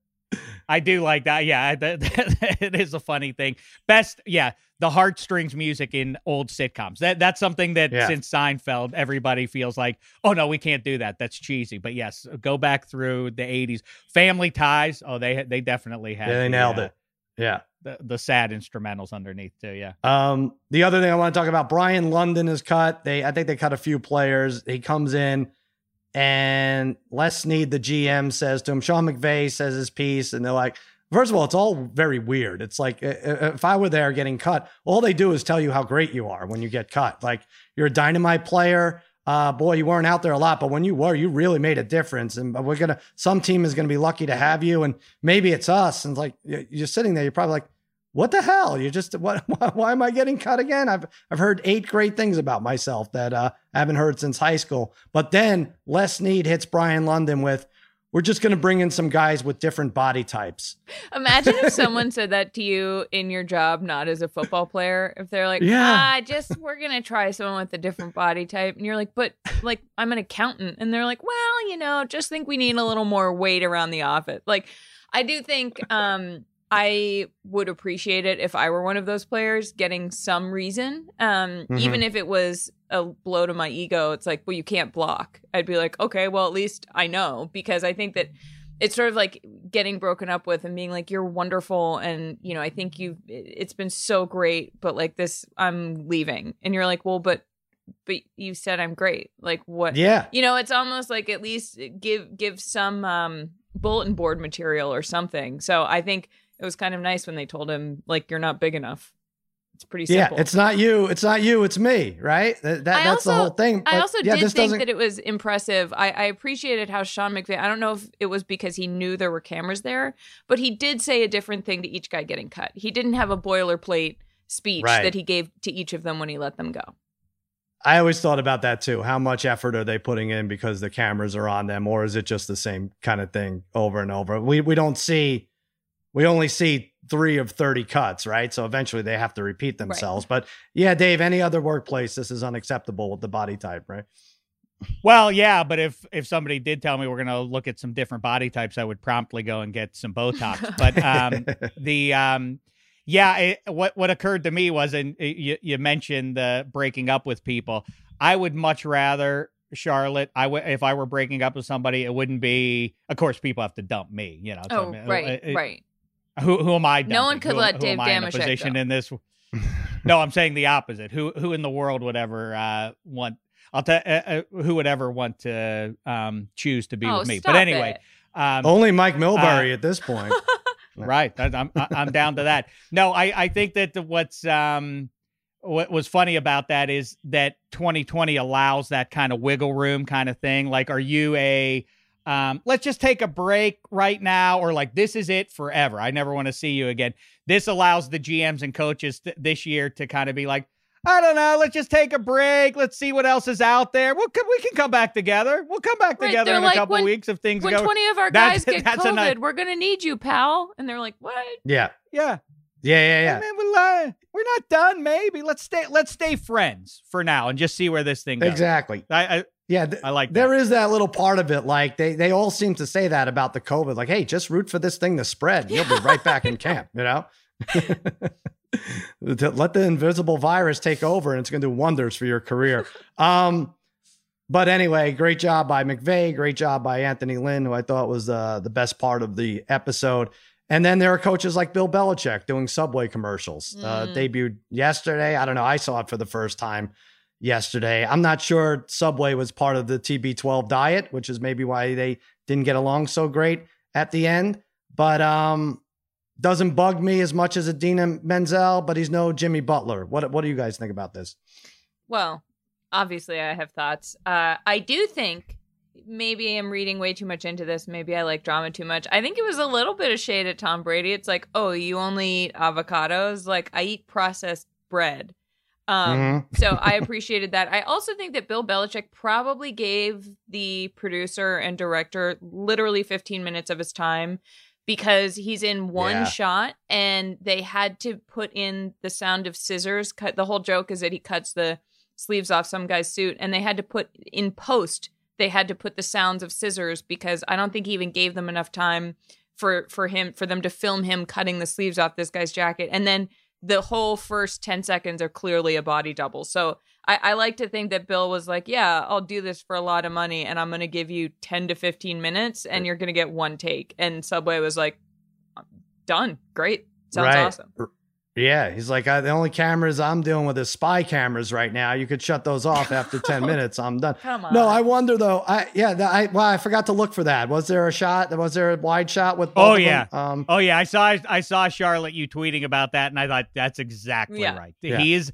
I do like that. Yeah, that, [laughs] that, it is a funny thing. Best, yeah, the heartstrings music in old sitcoms. That that's something that yeah. since Seinfeld, everybody feels like, oh no, we can't do that. That's cheesy. But yes, go back through the '80s. Family Ties. Oh, they they definitely had. Yeah, they nailed uh, it. Yeah. The, the sad instrumentals underneath too. Yeah. Um, the other thing I want to talk about, Brian London is cut. They, I think they cut a few players. He comes in and Les Snead, the GM, says to him, Sean McVay says his piece, and they're like, first of all, it's all very weird. It's like if I were there getting cut, all they do is tell you how great you are when you get cut. Like you're a dynamite player. Uh, boy, you weren't out there a lot, but when you were, you really made a difference. And we're gonna, some team is gonna be lucky to have you, and maybe it's us. And it's like you're sitting there, you're probably like, what the hell? You just [laughs] what? Why, why, am I getting cut again? I've I've heard eight great things about myself that uh, I haven't heard since high school. But then Les Snead hits Brian London with, "We're just going to bring in some guys with different body types." Imagine if [laughs] someone said that to you in your job, not as a football player. If they're like, "Yeah, ah, just we're going to try someone with a different body type," and you're like, "But like I'm an accountant," and they're like, "Well, you know, just think we need a little more weight around the office." Like, I do think. um I would appreciate it if I were one of those players getting some reason. Um, mm-hmm. Even if it was a blow to my ego, it's like, well, you can't block. I'd be like, okay, well, at least I know because I think that it's sort of like getting broken up with and being like you're wonderful and you know i think you it's been so great but like this i'm leaving and you're like well but but you said i'm great like what Yeah. you know it's almost like at least give give some um bulletin board material or something so i think it was kind of nice when they told him like you're not big enough it's pretty simple. Yeah, simple it's not you. It's not you. It's me. Right. That, that- I that's the whole thing. I also yeah, did this think doesn't. that it was impressive. I, I appreciated how Sean McVay. I don't know if it was because he knew there were cameras there, but he did say a different thing to each guy getting cut. He didn't have a boilerplate speech Right. that he gave to each of them when he let them go. I always thought about that too. How much effort are they putting in because the cameras are on them, or is it just the same kind of thing over and over? We we don't see. We only see three of 30 cuts, right? So eventually they have to repeat themselves. But yeah, Dave, any other workplace, this is unacceptable with the body type, right? Well, yeah, but if if somebody did tell me we're going to look at some different body types, I would promptly go and get some Botox. [laughs] But um, the um, yeah, it, what what occurred to me was, and you you mentioned the breaking up with people. I would much rather Charlotte. I would if I were breaking up with somebody, it wouldn't be. Of course, people have to dump me. You know. so, Oh, I mean, right, it- right. Who who am I? No one could Who- let who Dave am in Dameshek position go. in this. [laughs] no, I'm saying the opposite. Who who in the world would ever uh, want? I'll tell uh, uh, who would ever want to um, choose to be oh, with me. stop But anyway, it. um, Only Mike Milbury at this point. [laughs] right, that- I'm I- I'm down to that. No, I I think that the, what's um what was funny about that is that 2020 allows that kind of wiggle room kind of thing. Like, are you a um, let's just take a break right now, or like this is it forever. I never want to see you again. This allows the GMs and coaches th- this year to kind of be like, I don't know, let's just take a break. Let's see what else is out there. We'll co- we can come back together. We'll come back Right, together in like, a couple when- weeks if things when go. 20 of our That's- guys get that's COVID, nice- we're going to need you, pal. And they're like, what? yeah. yeah, Yeah, yeah, Hey, yeah. man, we'll, uh, we're not done. Maybe let's stay. Let's stay friends for now and just see where this thing goes. Exactly. I I, Yeah. th- I like that. There is that little part of it. Like they, they all seem to say that about the COVID. Like, hey, just root for this thing to spread. You'll be right back in [laughs] camp, you know? [laughs] Let the invisible virus take over and it's going to do wonders for your career. Um, but anyway, great job by McVay. Great job by Anthony Lynn, who I thought was uh, the best part of the episode. And then there are coaches like Bill Belichick doing Subway commercials. Uh, Mm. debuted yesterday. I don't know. I saw it for the first time yesterday. I'm not sure Subway was part of the TB12 diet, which is maybe why they didn't get along so great at the end. But um, doesn't bug me as much as Idina Menzel, but he's no Jimmy Butler. What What do you guys think about this? Well, obviously, I have thoughts. Uh, I do think maybe I'm reading way too much into this. Maybe I like drama too much. I think it was a little bit of shade at Tom Brady. It's like, oh, you only eat avocados? Like, I eat processed bread. Um, Mhm. so I appreciated that. I also think that Bill Belichick probably gave the producer and director literally 15 minutes of his time because he's in one Yeah. shot and they had to put in the sound of scissors. Cut the whole joke is that he cuts the sleeves off some guy's suit and they had to put in post they had to put the sounds of scissors because I don't think he even gave them enough time for for him for them to film him cutting the sleeves off this guy's jacket and then the whole first 10 seconds are clearly a body double. So I, I like to think that bill was like yeah i'll do this for a lot of money and i'm going to give you 10 to 15 minutes and you're going to get one take. And subway was like done. Great. Sounds Right. awesome Yeah, he's like, I, the only cameras I'm dealing with is spy cameras right now. You could shut those off after 10 [laughs] minutes. I'm done. come on No, I wonder though. I yeah, the, I well, I forgot to look for that. Was there a shot? Was there a wide shot with? both Oh, of them? yeah. Um, Oh yeah, I saw I saw Charlotte you tweeting about that, and I thought that's exactly Yeah. right. Yeah. He is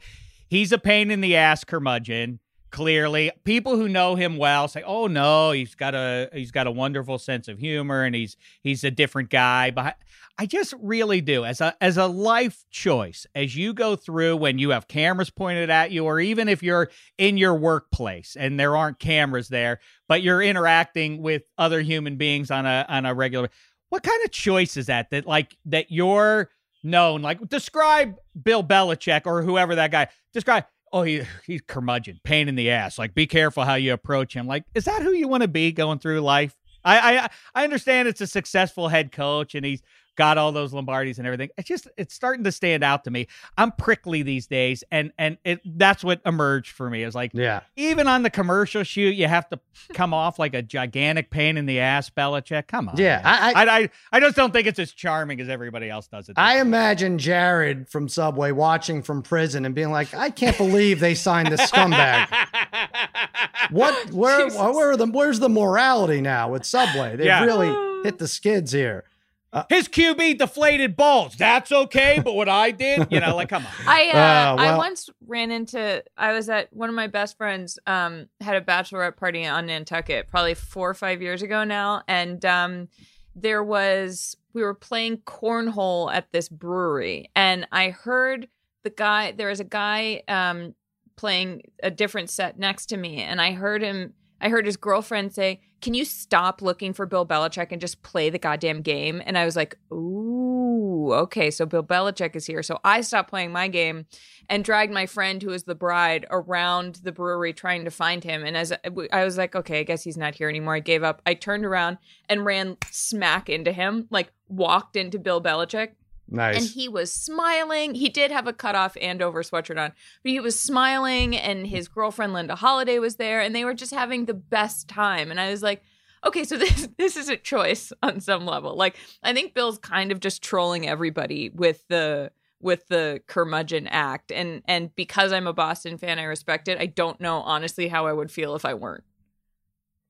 he's a pain in the ass curmudgeon. Clearly, people who know him well say, "Oh no, he's got a he's got a wonderful sense of humor, and he's he's a different guy." But I- just really do. As a as a life choice as you go through when you have cameras pointed at you, or even if you're in your workplace and there aren't cameras there, but you're interacting with other human beings on a on a regular what kind of choice is that that like that you're known? Like describe bill belichick or whoever that guy describe oh he, he's curmudgeon pain in the ass like be careful how you approach him. Like is that who you want to be going through life? I, I I understand it's a successful head coach and he's got all those Lombardis and everything. It's just it's starting to stand out to me. I'm prickly these days, and and it that's what emerged for me. Is like, yeah, even on the commercial shoot, you have to come off like a gigantic pain in the ass, Belichick. Come on, yeah. I, I, I I just don't think it's as charming as everybody else does it. I imagine Jared from Subway watching from prison and being like, I can't believe they signed this scumbag. [laughs] what? Where? Where are the? Where's the morality now with Subway? They've yeah. really [sighs] hit the skids here. Uh, His QB deflated balls. That's okay, but what I did, you know, like come on. [laughs] I uh, uh, well, I once ran into. I was at one of my best friends um, had a bachelorette party on Nantucket, probably four or five years ago now, and um, there was we were playing cornhole at this brewery, and I heard the guy. There was a guy um, playing a different set next to me, and I heard him. I heard his girlfriend say can you stop looking for Bill Belichick and just play the goddamn game? And I was like, ooh, okay, so Bill Belichick is here. So I stopped playing my game and dragged my friend who was the bride around the brewery trying to find him. And as I was like, okay, I guess he's not here anymore. I gave up. I turned around and ran smack into him, like walked into Bill Belichick Nice. And he was smiling. He did have a cutoff Andover sweatshirt on, but he was smiling, and his girlfriend Linda Holliday was there, and they were just having the best time. And I was like, okay, so [laughs] this this is a choice on some level. Like, I think Bill's kind of just trolling everybody with the with the curmudgeon act, and and because I'm a Boston fan, I respect it. I don't know honestly how I would feel if I weren't.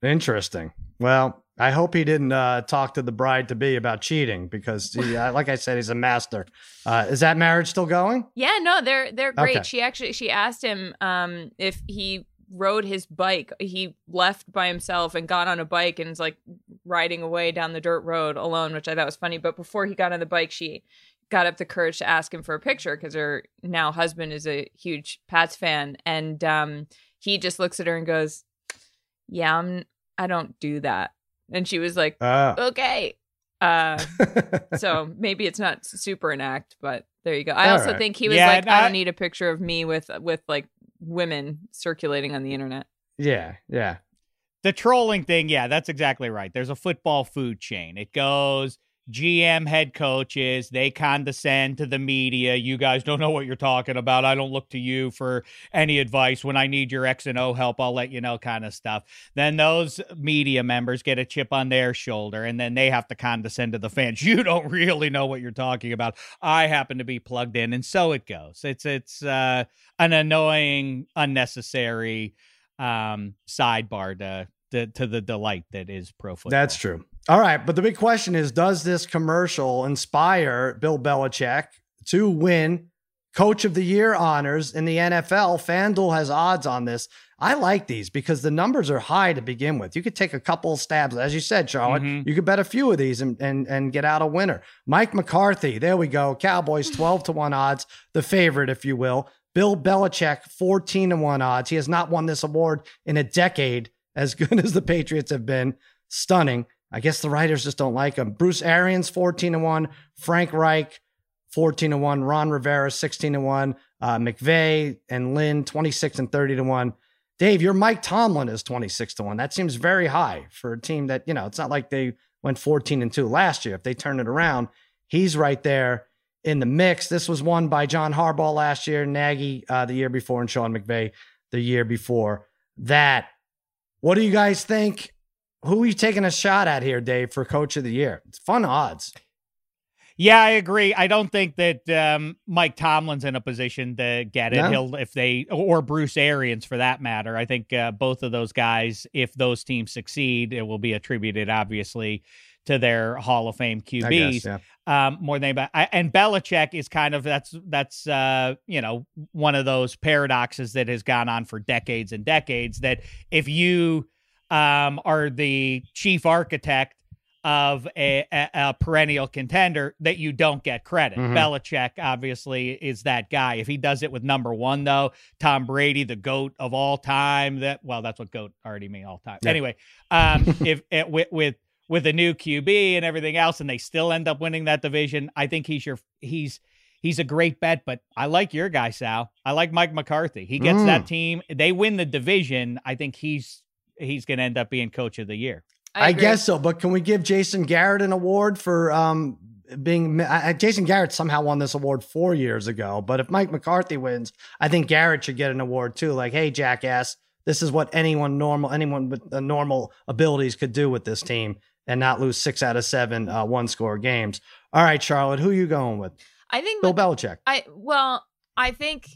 Interesting. Well, I hope he didn't uh, talk to the bride to be about cheating because, he, uh, like I said, he's a master. Uh, is that marriage still going? Yeah, no, they're they're great. Okay. She actually she asked him um, if he rode his bike. He left by himself and got on a bike and is like riding away down the dirt road alone, which I thought was funny. But before he got on the bike, she got up the courage to ask him for a picture because her now husband is a huge Pats fan, and um, he just looks at her and goes, "Yeah, I'm. I don't do that." And she was like, ah. okay. Uh, [laughs] so maybe it's not super an act, but there you go. I All also right. think he was yeah, like, I, I don't need a picture of me with with like women circulating on the internet. Yeah, yeah. The trolling thing, yeah, that's exactly right. There's a football food chain. It goes GM head coaches, they condescend to the media. You guys don't know what you're talking about. I don't look to you for any advice. When I need your X and O help, I'll let you know, kind of stuff. Then those media members get a chip on their shoulder, and then they have to condescend to the fans. You don't really know what you're talking about. I happen to be plugged in, and so it goes. It's it's uh, an annoying, unnecessary um, sidebar to, to to the delight that is pro football. That's true. All right, but the big question is does this commercial inspire Bill Belichick to win coach of the year honors in the NFL? FanDuel has odds on this. I like these because the numbers are high to begin with. You could take a couple stabs, as you said, Charlotte. Mm-hmm. You could bet a few of these and, and and get out a winner. Mike McCarthy, there we go. Cowboys [laughs] 12 to 1 odds, the favorite, if you will. Bill Belichick, 14 to 1 odds. He has not won this award in a decade, as [laughs] good as the Patriots have been. Stunning. I guess the writers just don't like him. Bruce Arians, 14 to 1. Frank Reich, 14 to 1. Ron Rivera, 16 to 1. Uh, McVay and Lynn, 26 and 30 to 1. Dave, your Mike Tomlin is 26 to 1. That seems very high for a team that, you know, it's not like they went 14 and 2 last year. If they turn it around, he's right there in the mix. This was won by John Harbaugh last year, Nagy uh, the year before, and Sean McVay the year before that. What do you guys think? Who are you taking a shot at here, Dave, for coach of the year? It's fun odds. Yeah, I agree. I don't think that um, Mike Tomlin's in a position to get it. No? He'll if they or Bruce Arians for that matter. I think uh, both of those guys, if those teams succeed, it will be attributed obviously to their Hall of Fame QBs. Guess, yeah. Um, more than anybody. I, and Belichick is kind of that's that's uh, you know one of those paradoxes that has gone on for decades and decades. That if you um, are the chief architect of a, a, a, perennial contender that you don't get credit. Mm-hmm. Belichick obviously is that guy. If he does it with number one, though, Tom Brady, the goat of all time. That well, that's what goat already mean all time. Yeah. Anyway, um, [laughs] if it, eh, with with with a new QB and everything else, and they still end up winning that division, I think he's your he's he's a great bet. But I like your guy, Sal. I like Mike McCarthy. He gets mm. that team. They win the division. I think he's he's going to end up being coach of the year. I, I guess so. But can we give Jason Garrett an award for um, being uh, Jason Garrett somehow won this award four years ago. But if Mike McCarthy wins, I think Garrett should get an award too. Like, hey, jackass, this is what anyone normal, anyone with normal abilities could do with this team and not lose six out of seven uh, one score games. All right, Charlotte, who are you going with? I think Bill Belichick. I well, I think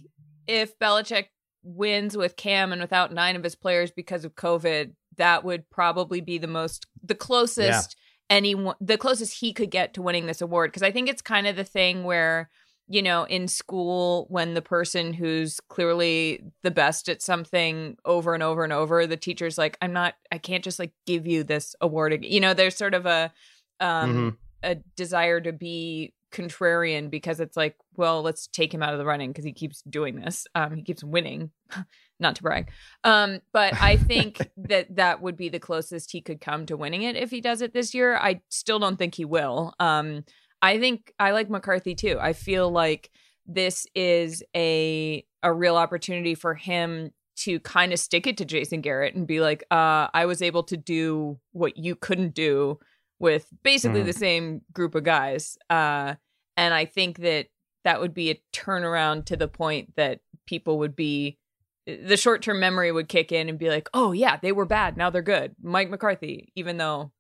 if Belichick wins with Cam and without nine of his players because of COVID, that would probably be the most the closest yeah. anyone the closest he could get to winning this award because I think it's kind of the thing where you know in school when the person who's clearly the best at something over and over and over the teacher's like I'm not I can't just like give you this award you know there's sort of a um mm-hmm. a desire to be contrarian because it's like, well, let's take him out of the running because he keeps doing this. Um, he keeps winning, [laughs] not to brag. Um, but I think [laughs] that that would be the closest he could come to winning it if he does it this year. I still don't think he will. Um, I think I like McCarthy too. I feel like this is a a real opportunity for him to kind of stick it to Jason Garrett and be like, uh, I was able to do what you couldn't do with basically mm. the same group of guys. Uh, and I think that that would be a turnaround to the point that people would be the short term memory would kick in and be like, oh, yeah, they were bad. Now they're good. Mike McCarthy, even though,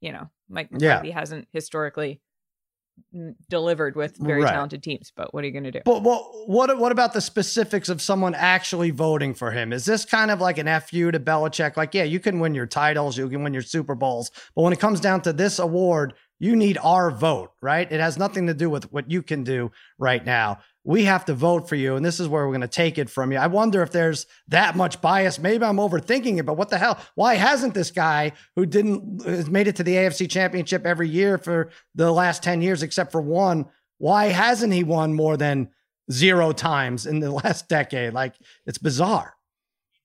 you know, Mike McCarthy yeah. hasn't historically delivered with very right. talented teams. But what are you going to do? But what what what about the specifics of someone actually voting for him? Is this kind of like an fu to Belichick? Like, yeah, you can win your titles, you can win your Super Bowls, but when it comes down to this award, you need our vote, right? It has nothing to do with what you can do right now we have to vote for you and this is where we're going to take it from you. I wonder if there's that much bias. Maybe I'm overthinking it, but what the hell? Why hasn't this guy who didn't has made it to the AFC championship every year for the last 10 years except for one? Why hasn't he won more than zero times in the [laughs] last decade? Like it's bizarre.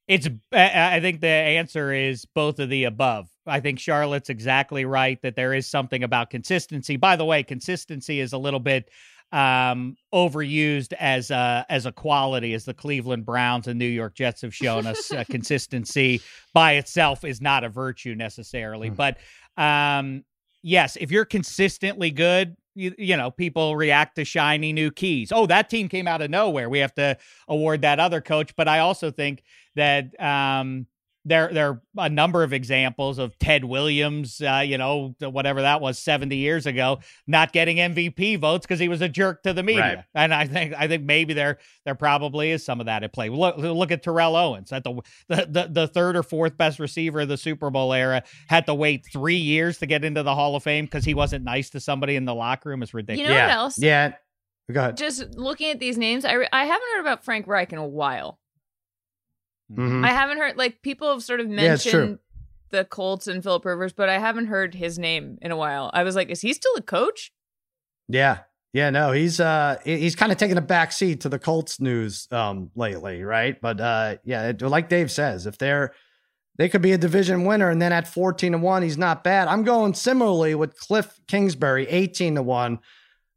It's I think the answer is both of the above. I think Charlotte's exactly right that there is something about consistency. By the way, consistency is a little bit um, overused as a as a quality as the Cleveland Browns and New York Jets have shown us. uh, [laughs] consistency by itself is not a virtue necessarily, mm. but um, yes, if you're consistently good, you, you know people react to shiny new keys. Oh, that team came out of nowhere. We have to award that other coach. But I also think that um, there there are a number of examples of Ted Williams, uh, you know, whatever that was 70 years ago, not getting MVP votes because he was a jerk to the media. Right. And I think I think maybe there there probably is some of that at play. Look look at Terrell Owens at the, the the the third or fourth best receiver of the Super Bowl era had to wait three years to get into the Hall of Fame because he wasn't nice to somebody in the locker room. It's ridiculous. You know yeah. what else? Yeah. Go ahead. Just looking at these names, I, I haven't heard about Frank Reich in a while. Mm-hmm. I haven't heard like people have sort of mentioned yeah, the Colts and Philip Rivers, but I haven't heard his name in a while. I was like, is he still a coach? Yeah. Yeah, no, he's uh he's kind of taking a back seat to the Colts news um lately, right? But uh yeah, like Dave says, if they're they could be a division winner and then at 14 to 1, he's not bad. I'm going similarly with Cliff Kingsbury 18 to 1.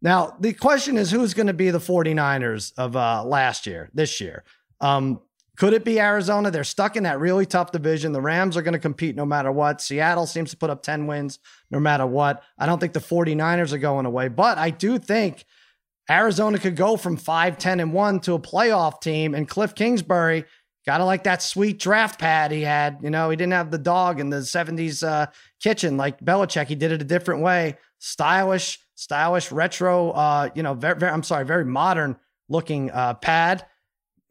Now, the question is who's going to be the 49ers of uh last year, this year? Um could it be Arizona? They're stuck in that really tough division. The Rams are going to compete no matter what. Seattle seems to put up 10 wins no matter what. I don't think the 49ers are going away, but I do think Arizona could go from 5, 10, and 1 to a playoff team. And Cliff Kingsbury, got to like that sweet draft pad he had. You know, he didn't have the dog in the 70s uh, kitchen like Belichick. He did it a different way. Stylish, stylish, retro, uh, you know, very, very I'm sorry, very modern looking uh, pad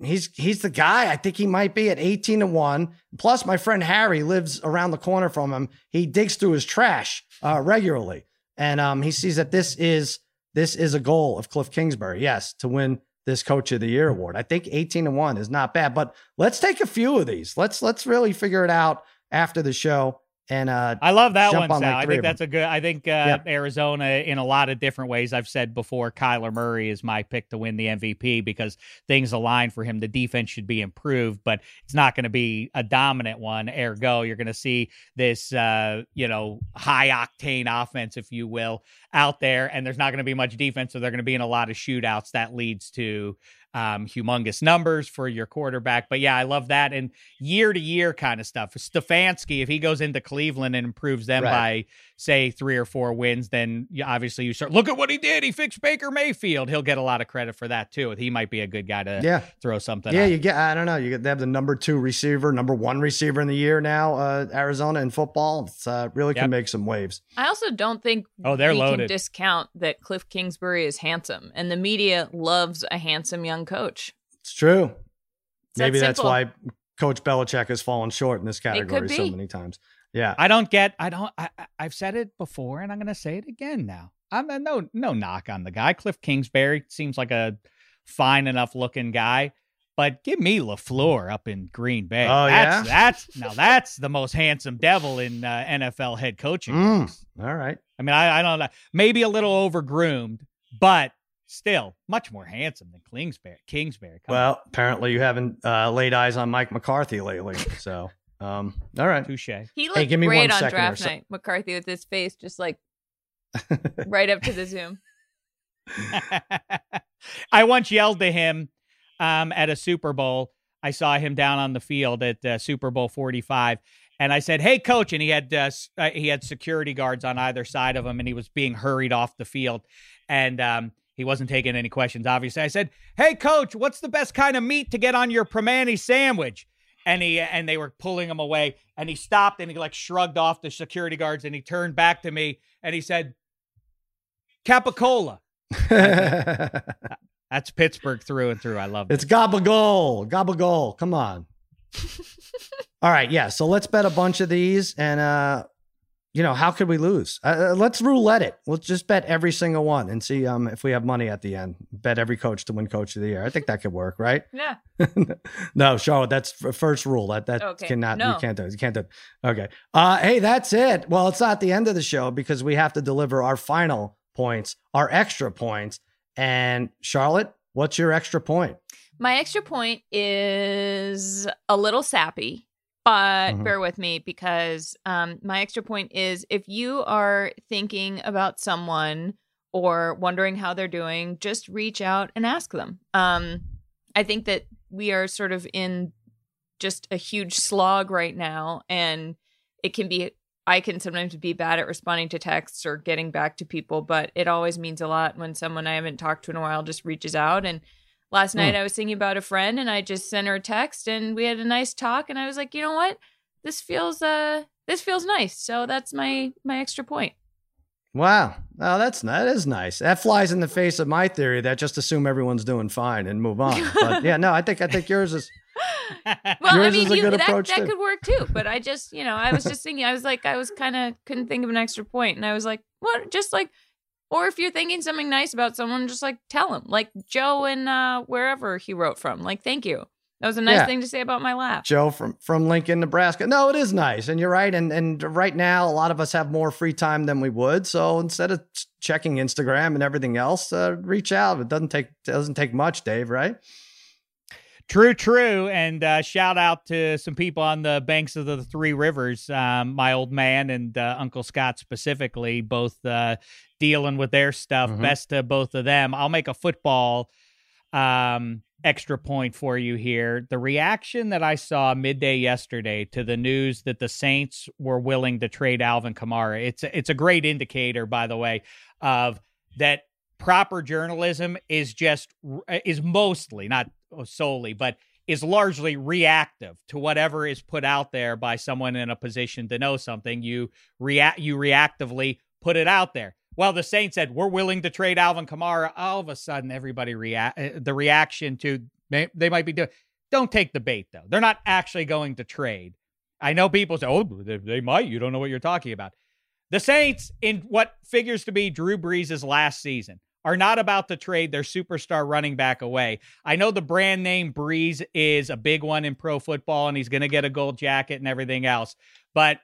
he's he's the guy. I think he might be at 18 to 1. Plus, my friend Harry lives around the corner from him. He digs through his trash uh, regularly. And um, he sees that this is this is a goal of Cliff Kingsbury, yes, to win this coach of the year award. I think 18 to 1 is not bad. But let's take a few of these. Let's let's really figure it out after the show and uh, I love that one, on Sal. I think that's a good. I think uh, yep. Arizona, in a lot of different ways, I've said before, Kyler Murray is my pick to win the MVP because things align for him. The defense should be improved, but it's not going to be a dominant one. Ergo, you're going to see this, uh, you know, high octane offense, if you will, out there, and there's not going to be much defense, so they're going to be in a lot of shootouts. That leads to um, humongous numbers for your quarterback. But yeah, I love that. And year to year kind of stuff. Stefanski, if he goes into Cleveland and improves them right. by, say, three or four wins, then obviously you start, look at what he did. He fixed Baker Mayfield. He'll get a lot of credit for that too. He might be a good guy to yeah. throw something Yeah, out. you get, I don't know. You get, they have the number two receiver, number one receiver in the year now, uh, Arizona in football. It's uh, really can make some waves. I also don't think oh, they're loaded. discount that Cliff Kingsbury is handsome and the media loves a handsome young coach. It's true. It's Maybe that that's why Coach Belichick has fallen short in this category so many times. Yeah. I don't get I don't I I've said it before and I'm gonna say it again now. I'm a, no no knock on the guy. Cliff Kingsbury seems like a fine enough looking guy. But give me LaFleur up in Green Bay. Oh that's, yeah, that's now that's the most handsome devil in uh, NFL head coaching. Mm, all right. I mean, I, I don't know, maybe a little overgroomed, but still much more handsome than Kingsbury. Kingsbury. Well, on. apparently you haven't uh, laid eyes on Mike McCarthy lately. So, um, all right. Touche. He looked hey, give me great on draft so. night. McCarthy with his face just like [laughs] right up to the zoom. [laughs] I once yelled to him um, at a Super Bowl. I saw him down on the field at uh, Super Bowl 45 and I said, "Hey, coach," and he had uh, uh, he had security guards on either side of him, and he was being hurried off the field, and um, he wasn't taking any questions. Obviously, I said, "Hey, coach, what's the best kind of meat to get on your Primanti sandwich?" And he and they were pulling him away, and he stopped and he like shrugged off the security guards, and he turned back to me and he said, "Capicola." [laughs] That's Pittsburgh through and through. I love it. It's gabagol, gabagol. Come on. [laughs] All right, yeah. So let's bet a bunch of these, and uh, you know, how could we lose? Uh, uh, let's roulette it. Let's just bet every single one and see um if we have money at the end. Bet every coach to win coach of the year. I think that could work, right? [laughs] Yeah. [laughs] no, Charlotte, that's first rule. That that okay. cannot no. you can't do. It. You can't do. It. Okay. Uh, hey, that's it. Well, it's not the end of the show because we have to deliver our final points, our extra points. And Charlotte, what's your extra point? My extra point is a little sappy, but mm-hmm. bear with me because um, my extra point is if you are thinking about someone or wondering how they're doing, just reach out and ask them. Um, I think that we are sort of in just a huge slog right now, and it can be. I can sometimes be bad at responding to texts or getting back to people, but it always means a lot when someone I haven't talked to in a while just reaches out and Last night mm. I was thinking about a friend and I just sent her a text and we had a nice talk and I was like, you know what? This feels uh this feels nice. So that's my my extra point. Wow. Oh, that's that is nice. That flies in the face of my theory that just assume everyone's doing fine and move on. But yeah, no, I think I think yours is [laughs] well, I mean, you, that, approach that could work too. But I just, you know, I was just thinking, I was like, I was kind of couldn't think of an extra point, and I was like, what? Just like or if you're thinking something nice about someone, just like tell him, like Joe and uh, wherever he wrote from. Like, thank you. That was a nice yeah. thing to say about my laugh. Joe from from Lincoln, Nebraska. No, it is nice, and you're right. And and right now, a lot of us have more free time than we would. So instead of checking Instagram and everything else, uh, reach out. It doesn't take it doesn't take much, Dave. Right? True, true. And uh, shout out to some people on the banks of the Three Rivers, um, my old man and uh, Uncle Scott specifically, both uh, dealing with their stuff. Mm-hmm. Best to both of them. I'll make a football um, extra point for you here. The reaction that I saw midday yesterday to the news that the Saints were willing to trade Alvin Kamara, it's it's a great indicator, by the way, of that proper journalism is just is mostly not solely, but is largely reactive to whatever is put out there by someone in a position to know something. You react you reactively put it out there. Well, the Saints said we're willing to trade Alvin Kamara. All of a sudden, everybody react. Uh, the reaction to they might be doing. Don't take the bait though. They're not actually going to trade. I know people say, "Oh, they, might." You don't know what you're talking about. The Saints, in what figures to be Drew Brees' last season, are not about to trade their superstar running back away. I know the brand name Brees is a big one in pro football and he's going to get a gold jacket and everything else. But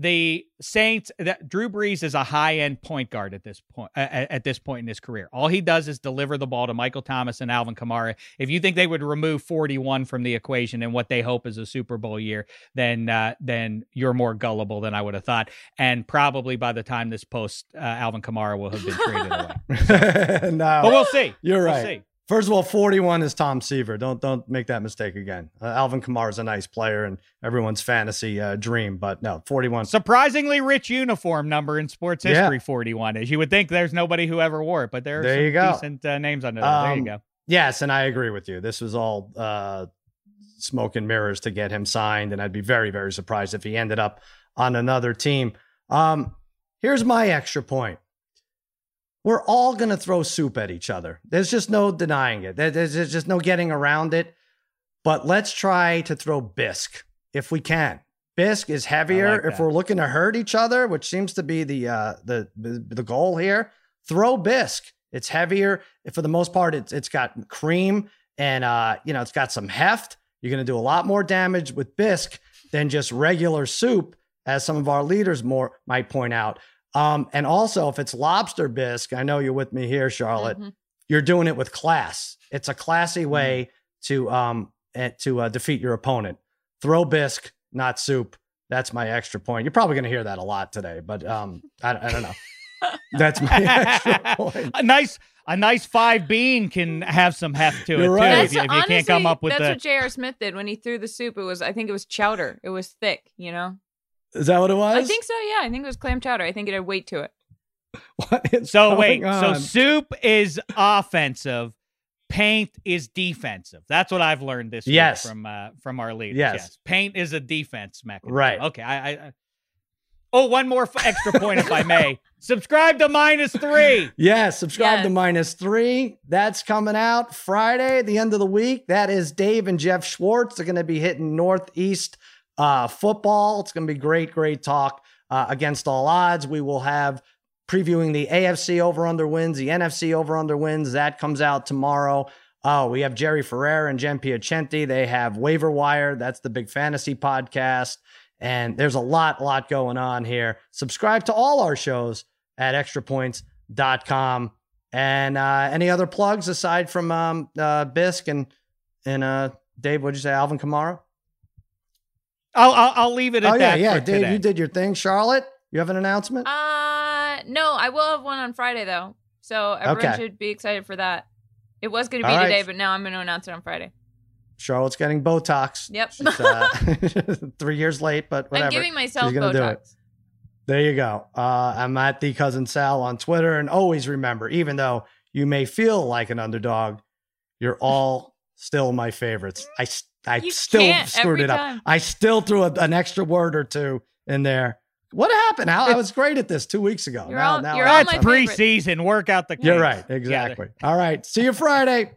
the Saints, that Drew Brees is a high end point guard at this point. Uh, at this point in his career, all he does is deliver the ball to Michael Thomas and Alvin Kamara. If you think they would remove 41 from the equation and what they hope is a Super Bowl year, then uh, then you're more gullible than I would have thought. And probably by the time this post, uh, Alvin Kamara will have been traded away. [laughs] no, but we'll see. You're we'll right. See. First of all, 41 is Tom Seaver. Don't don't make that mistake again. Uh, Alvin Kamara is a nice player and everyone's fantasy uh, dream, but no, 41. Surprisingly rich uniform number in sports Yeah. history, 41 is. You would think there's nobody who ever wore it, but there are There some you go. decent uh, names under there. there you Um, go. Yes, and I agree with you. This was all uh, smoke and mirrors to get him signed, and I'd be very, very surprised if he ended up on another team. Um, here's my extra point. We're all going to throw soup at each other. There's just no denying it. There's just no getting around it. But let's try to throw bisque if we can. Bisque is heavier. like if we're looking to hurt each other, which seems to be the uh, the, the the goal here, throw bisque. It's heavier. For the most part, it's it's got cream and uh, you know it's got some heft. You're going to do a lot more damage with bisque than just regular soup, as some of our leaders more might point out. Um, and also, if it's lobster bisque, I know you're with me here, Charlotte. Mhm. You're doing it with class. It's a classy way to um eh, to uh, defeat your opponent. Throw bisque, not soup. That's my extra point. You're probably going to hear that a lot today, but um, I, I don't know. That's my [laughs] extra point. a nice a nice five bean can have some heft to it You're too. right. If you, if you can't come up with that's the what J.R. Smith did when he threw the soup. It was, I think it was chowder. It was thick, you know? Is that what it was? I think so, yeah. I think it was clam chowder. I think it had weight to it. [laughs] What is So going wait, so soup is offensive, paint is defensive. That's what I've learned this Yes. week from uh, from our leaders. Yes. paint is a defense mechanism. Right. Okay. I. I I- oh, one more f- extra point, if I may. [laughs] Subscribe to minus three. Yeah, subscribe to minus three. That's coming out Friday, the end of the week. That is Dave and Jeff Schwartz. They're going to be hitting Northeast uh, football. It's going to be great, great talk uh, against all odds. We will have previewing the AFC over under wins, the NFC over under wins. That comes out tomorrow. Oh, we have Jerry Ferrara and Jen Piacenti. They have Waiver Wire. That's the big fantasy podcast. And there's a lot, lot going on here. Subscribe to all our shows at extrapoints.com. And uh, any other plugs aside from um, uh, Bisk and, and uh, Dave, what'd you say, Alvin Kamara? I'll I'll, I'll leave it at that. Oh, yeah, that. yeah. for Dave, today. you did your thing. Charlotte, you have an announcement? Uh, no, I will have one on Friday, though. So everyone Okay. should be excited for that. It was going to be All right. today, but now I'm going to announce it on Friday. Charlotte's getting Botox. Yep. She's, uh, [laughs] three years late, but whatever. I'm giving myself She's gonna do it. Botox. There you go. Uh, I'm at the cousin Sal on Twitter, and always remember, even though you may feel like an underdog, you're all still my favorites. I s- I You still can't screwed every it up. time. I still threw a, an extra word or two in there. What happened? Al? I was great at this two weeks ago. You're now, all- now you're I- all That's my favorite. preseason. Work out the. You're kinks right. together. Exactly. All right. See you Friday.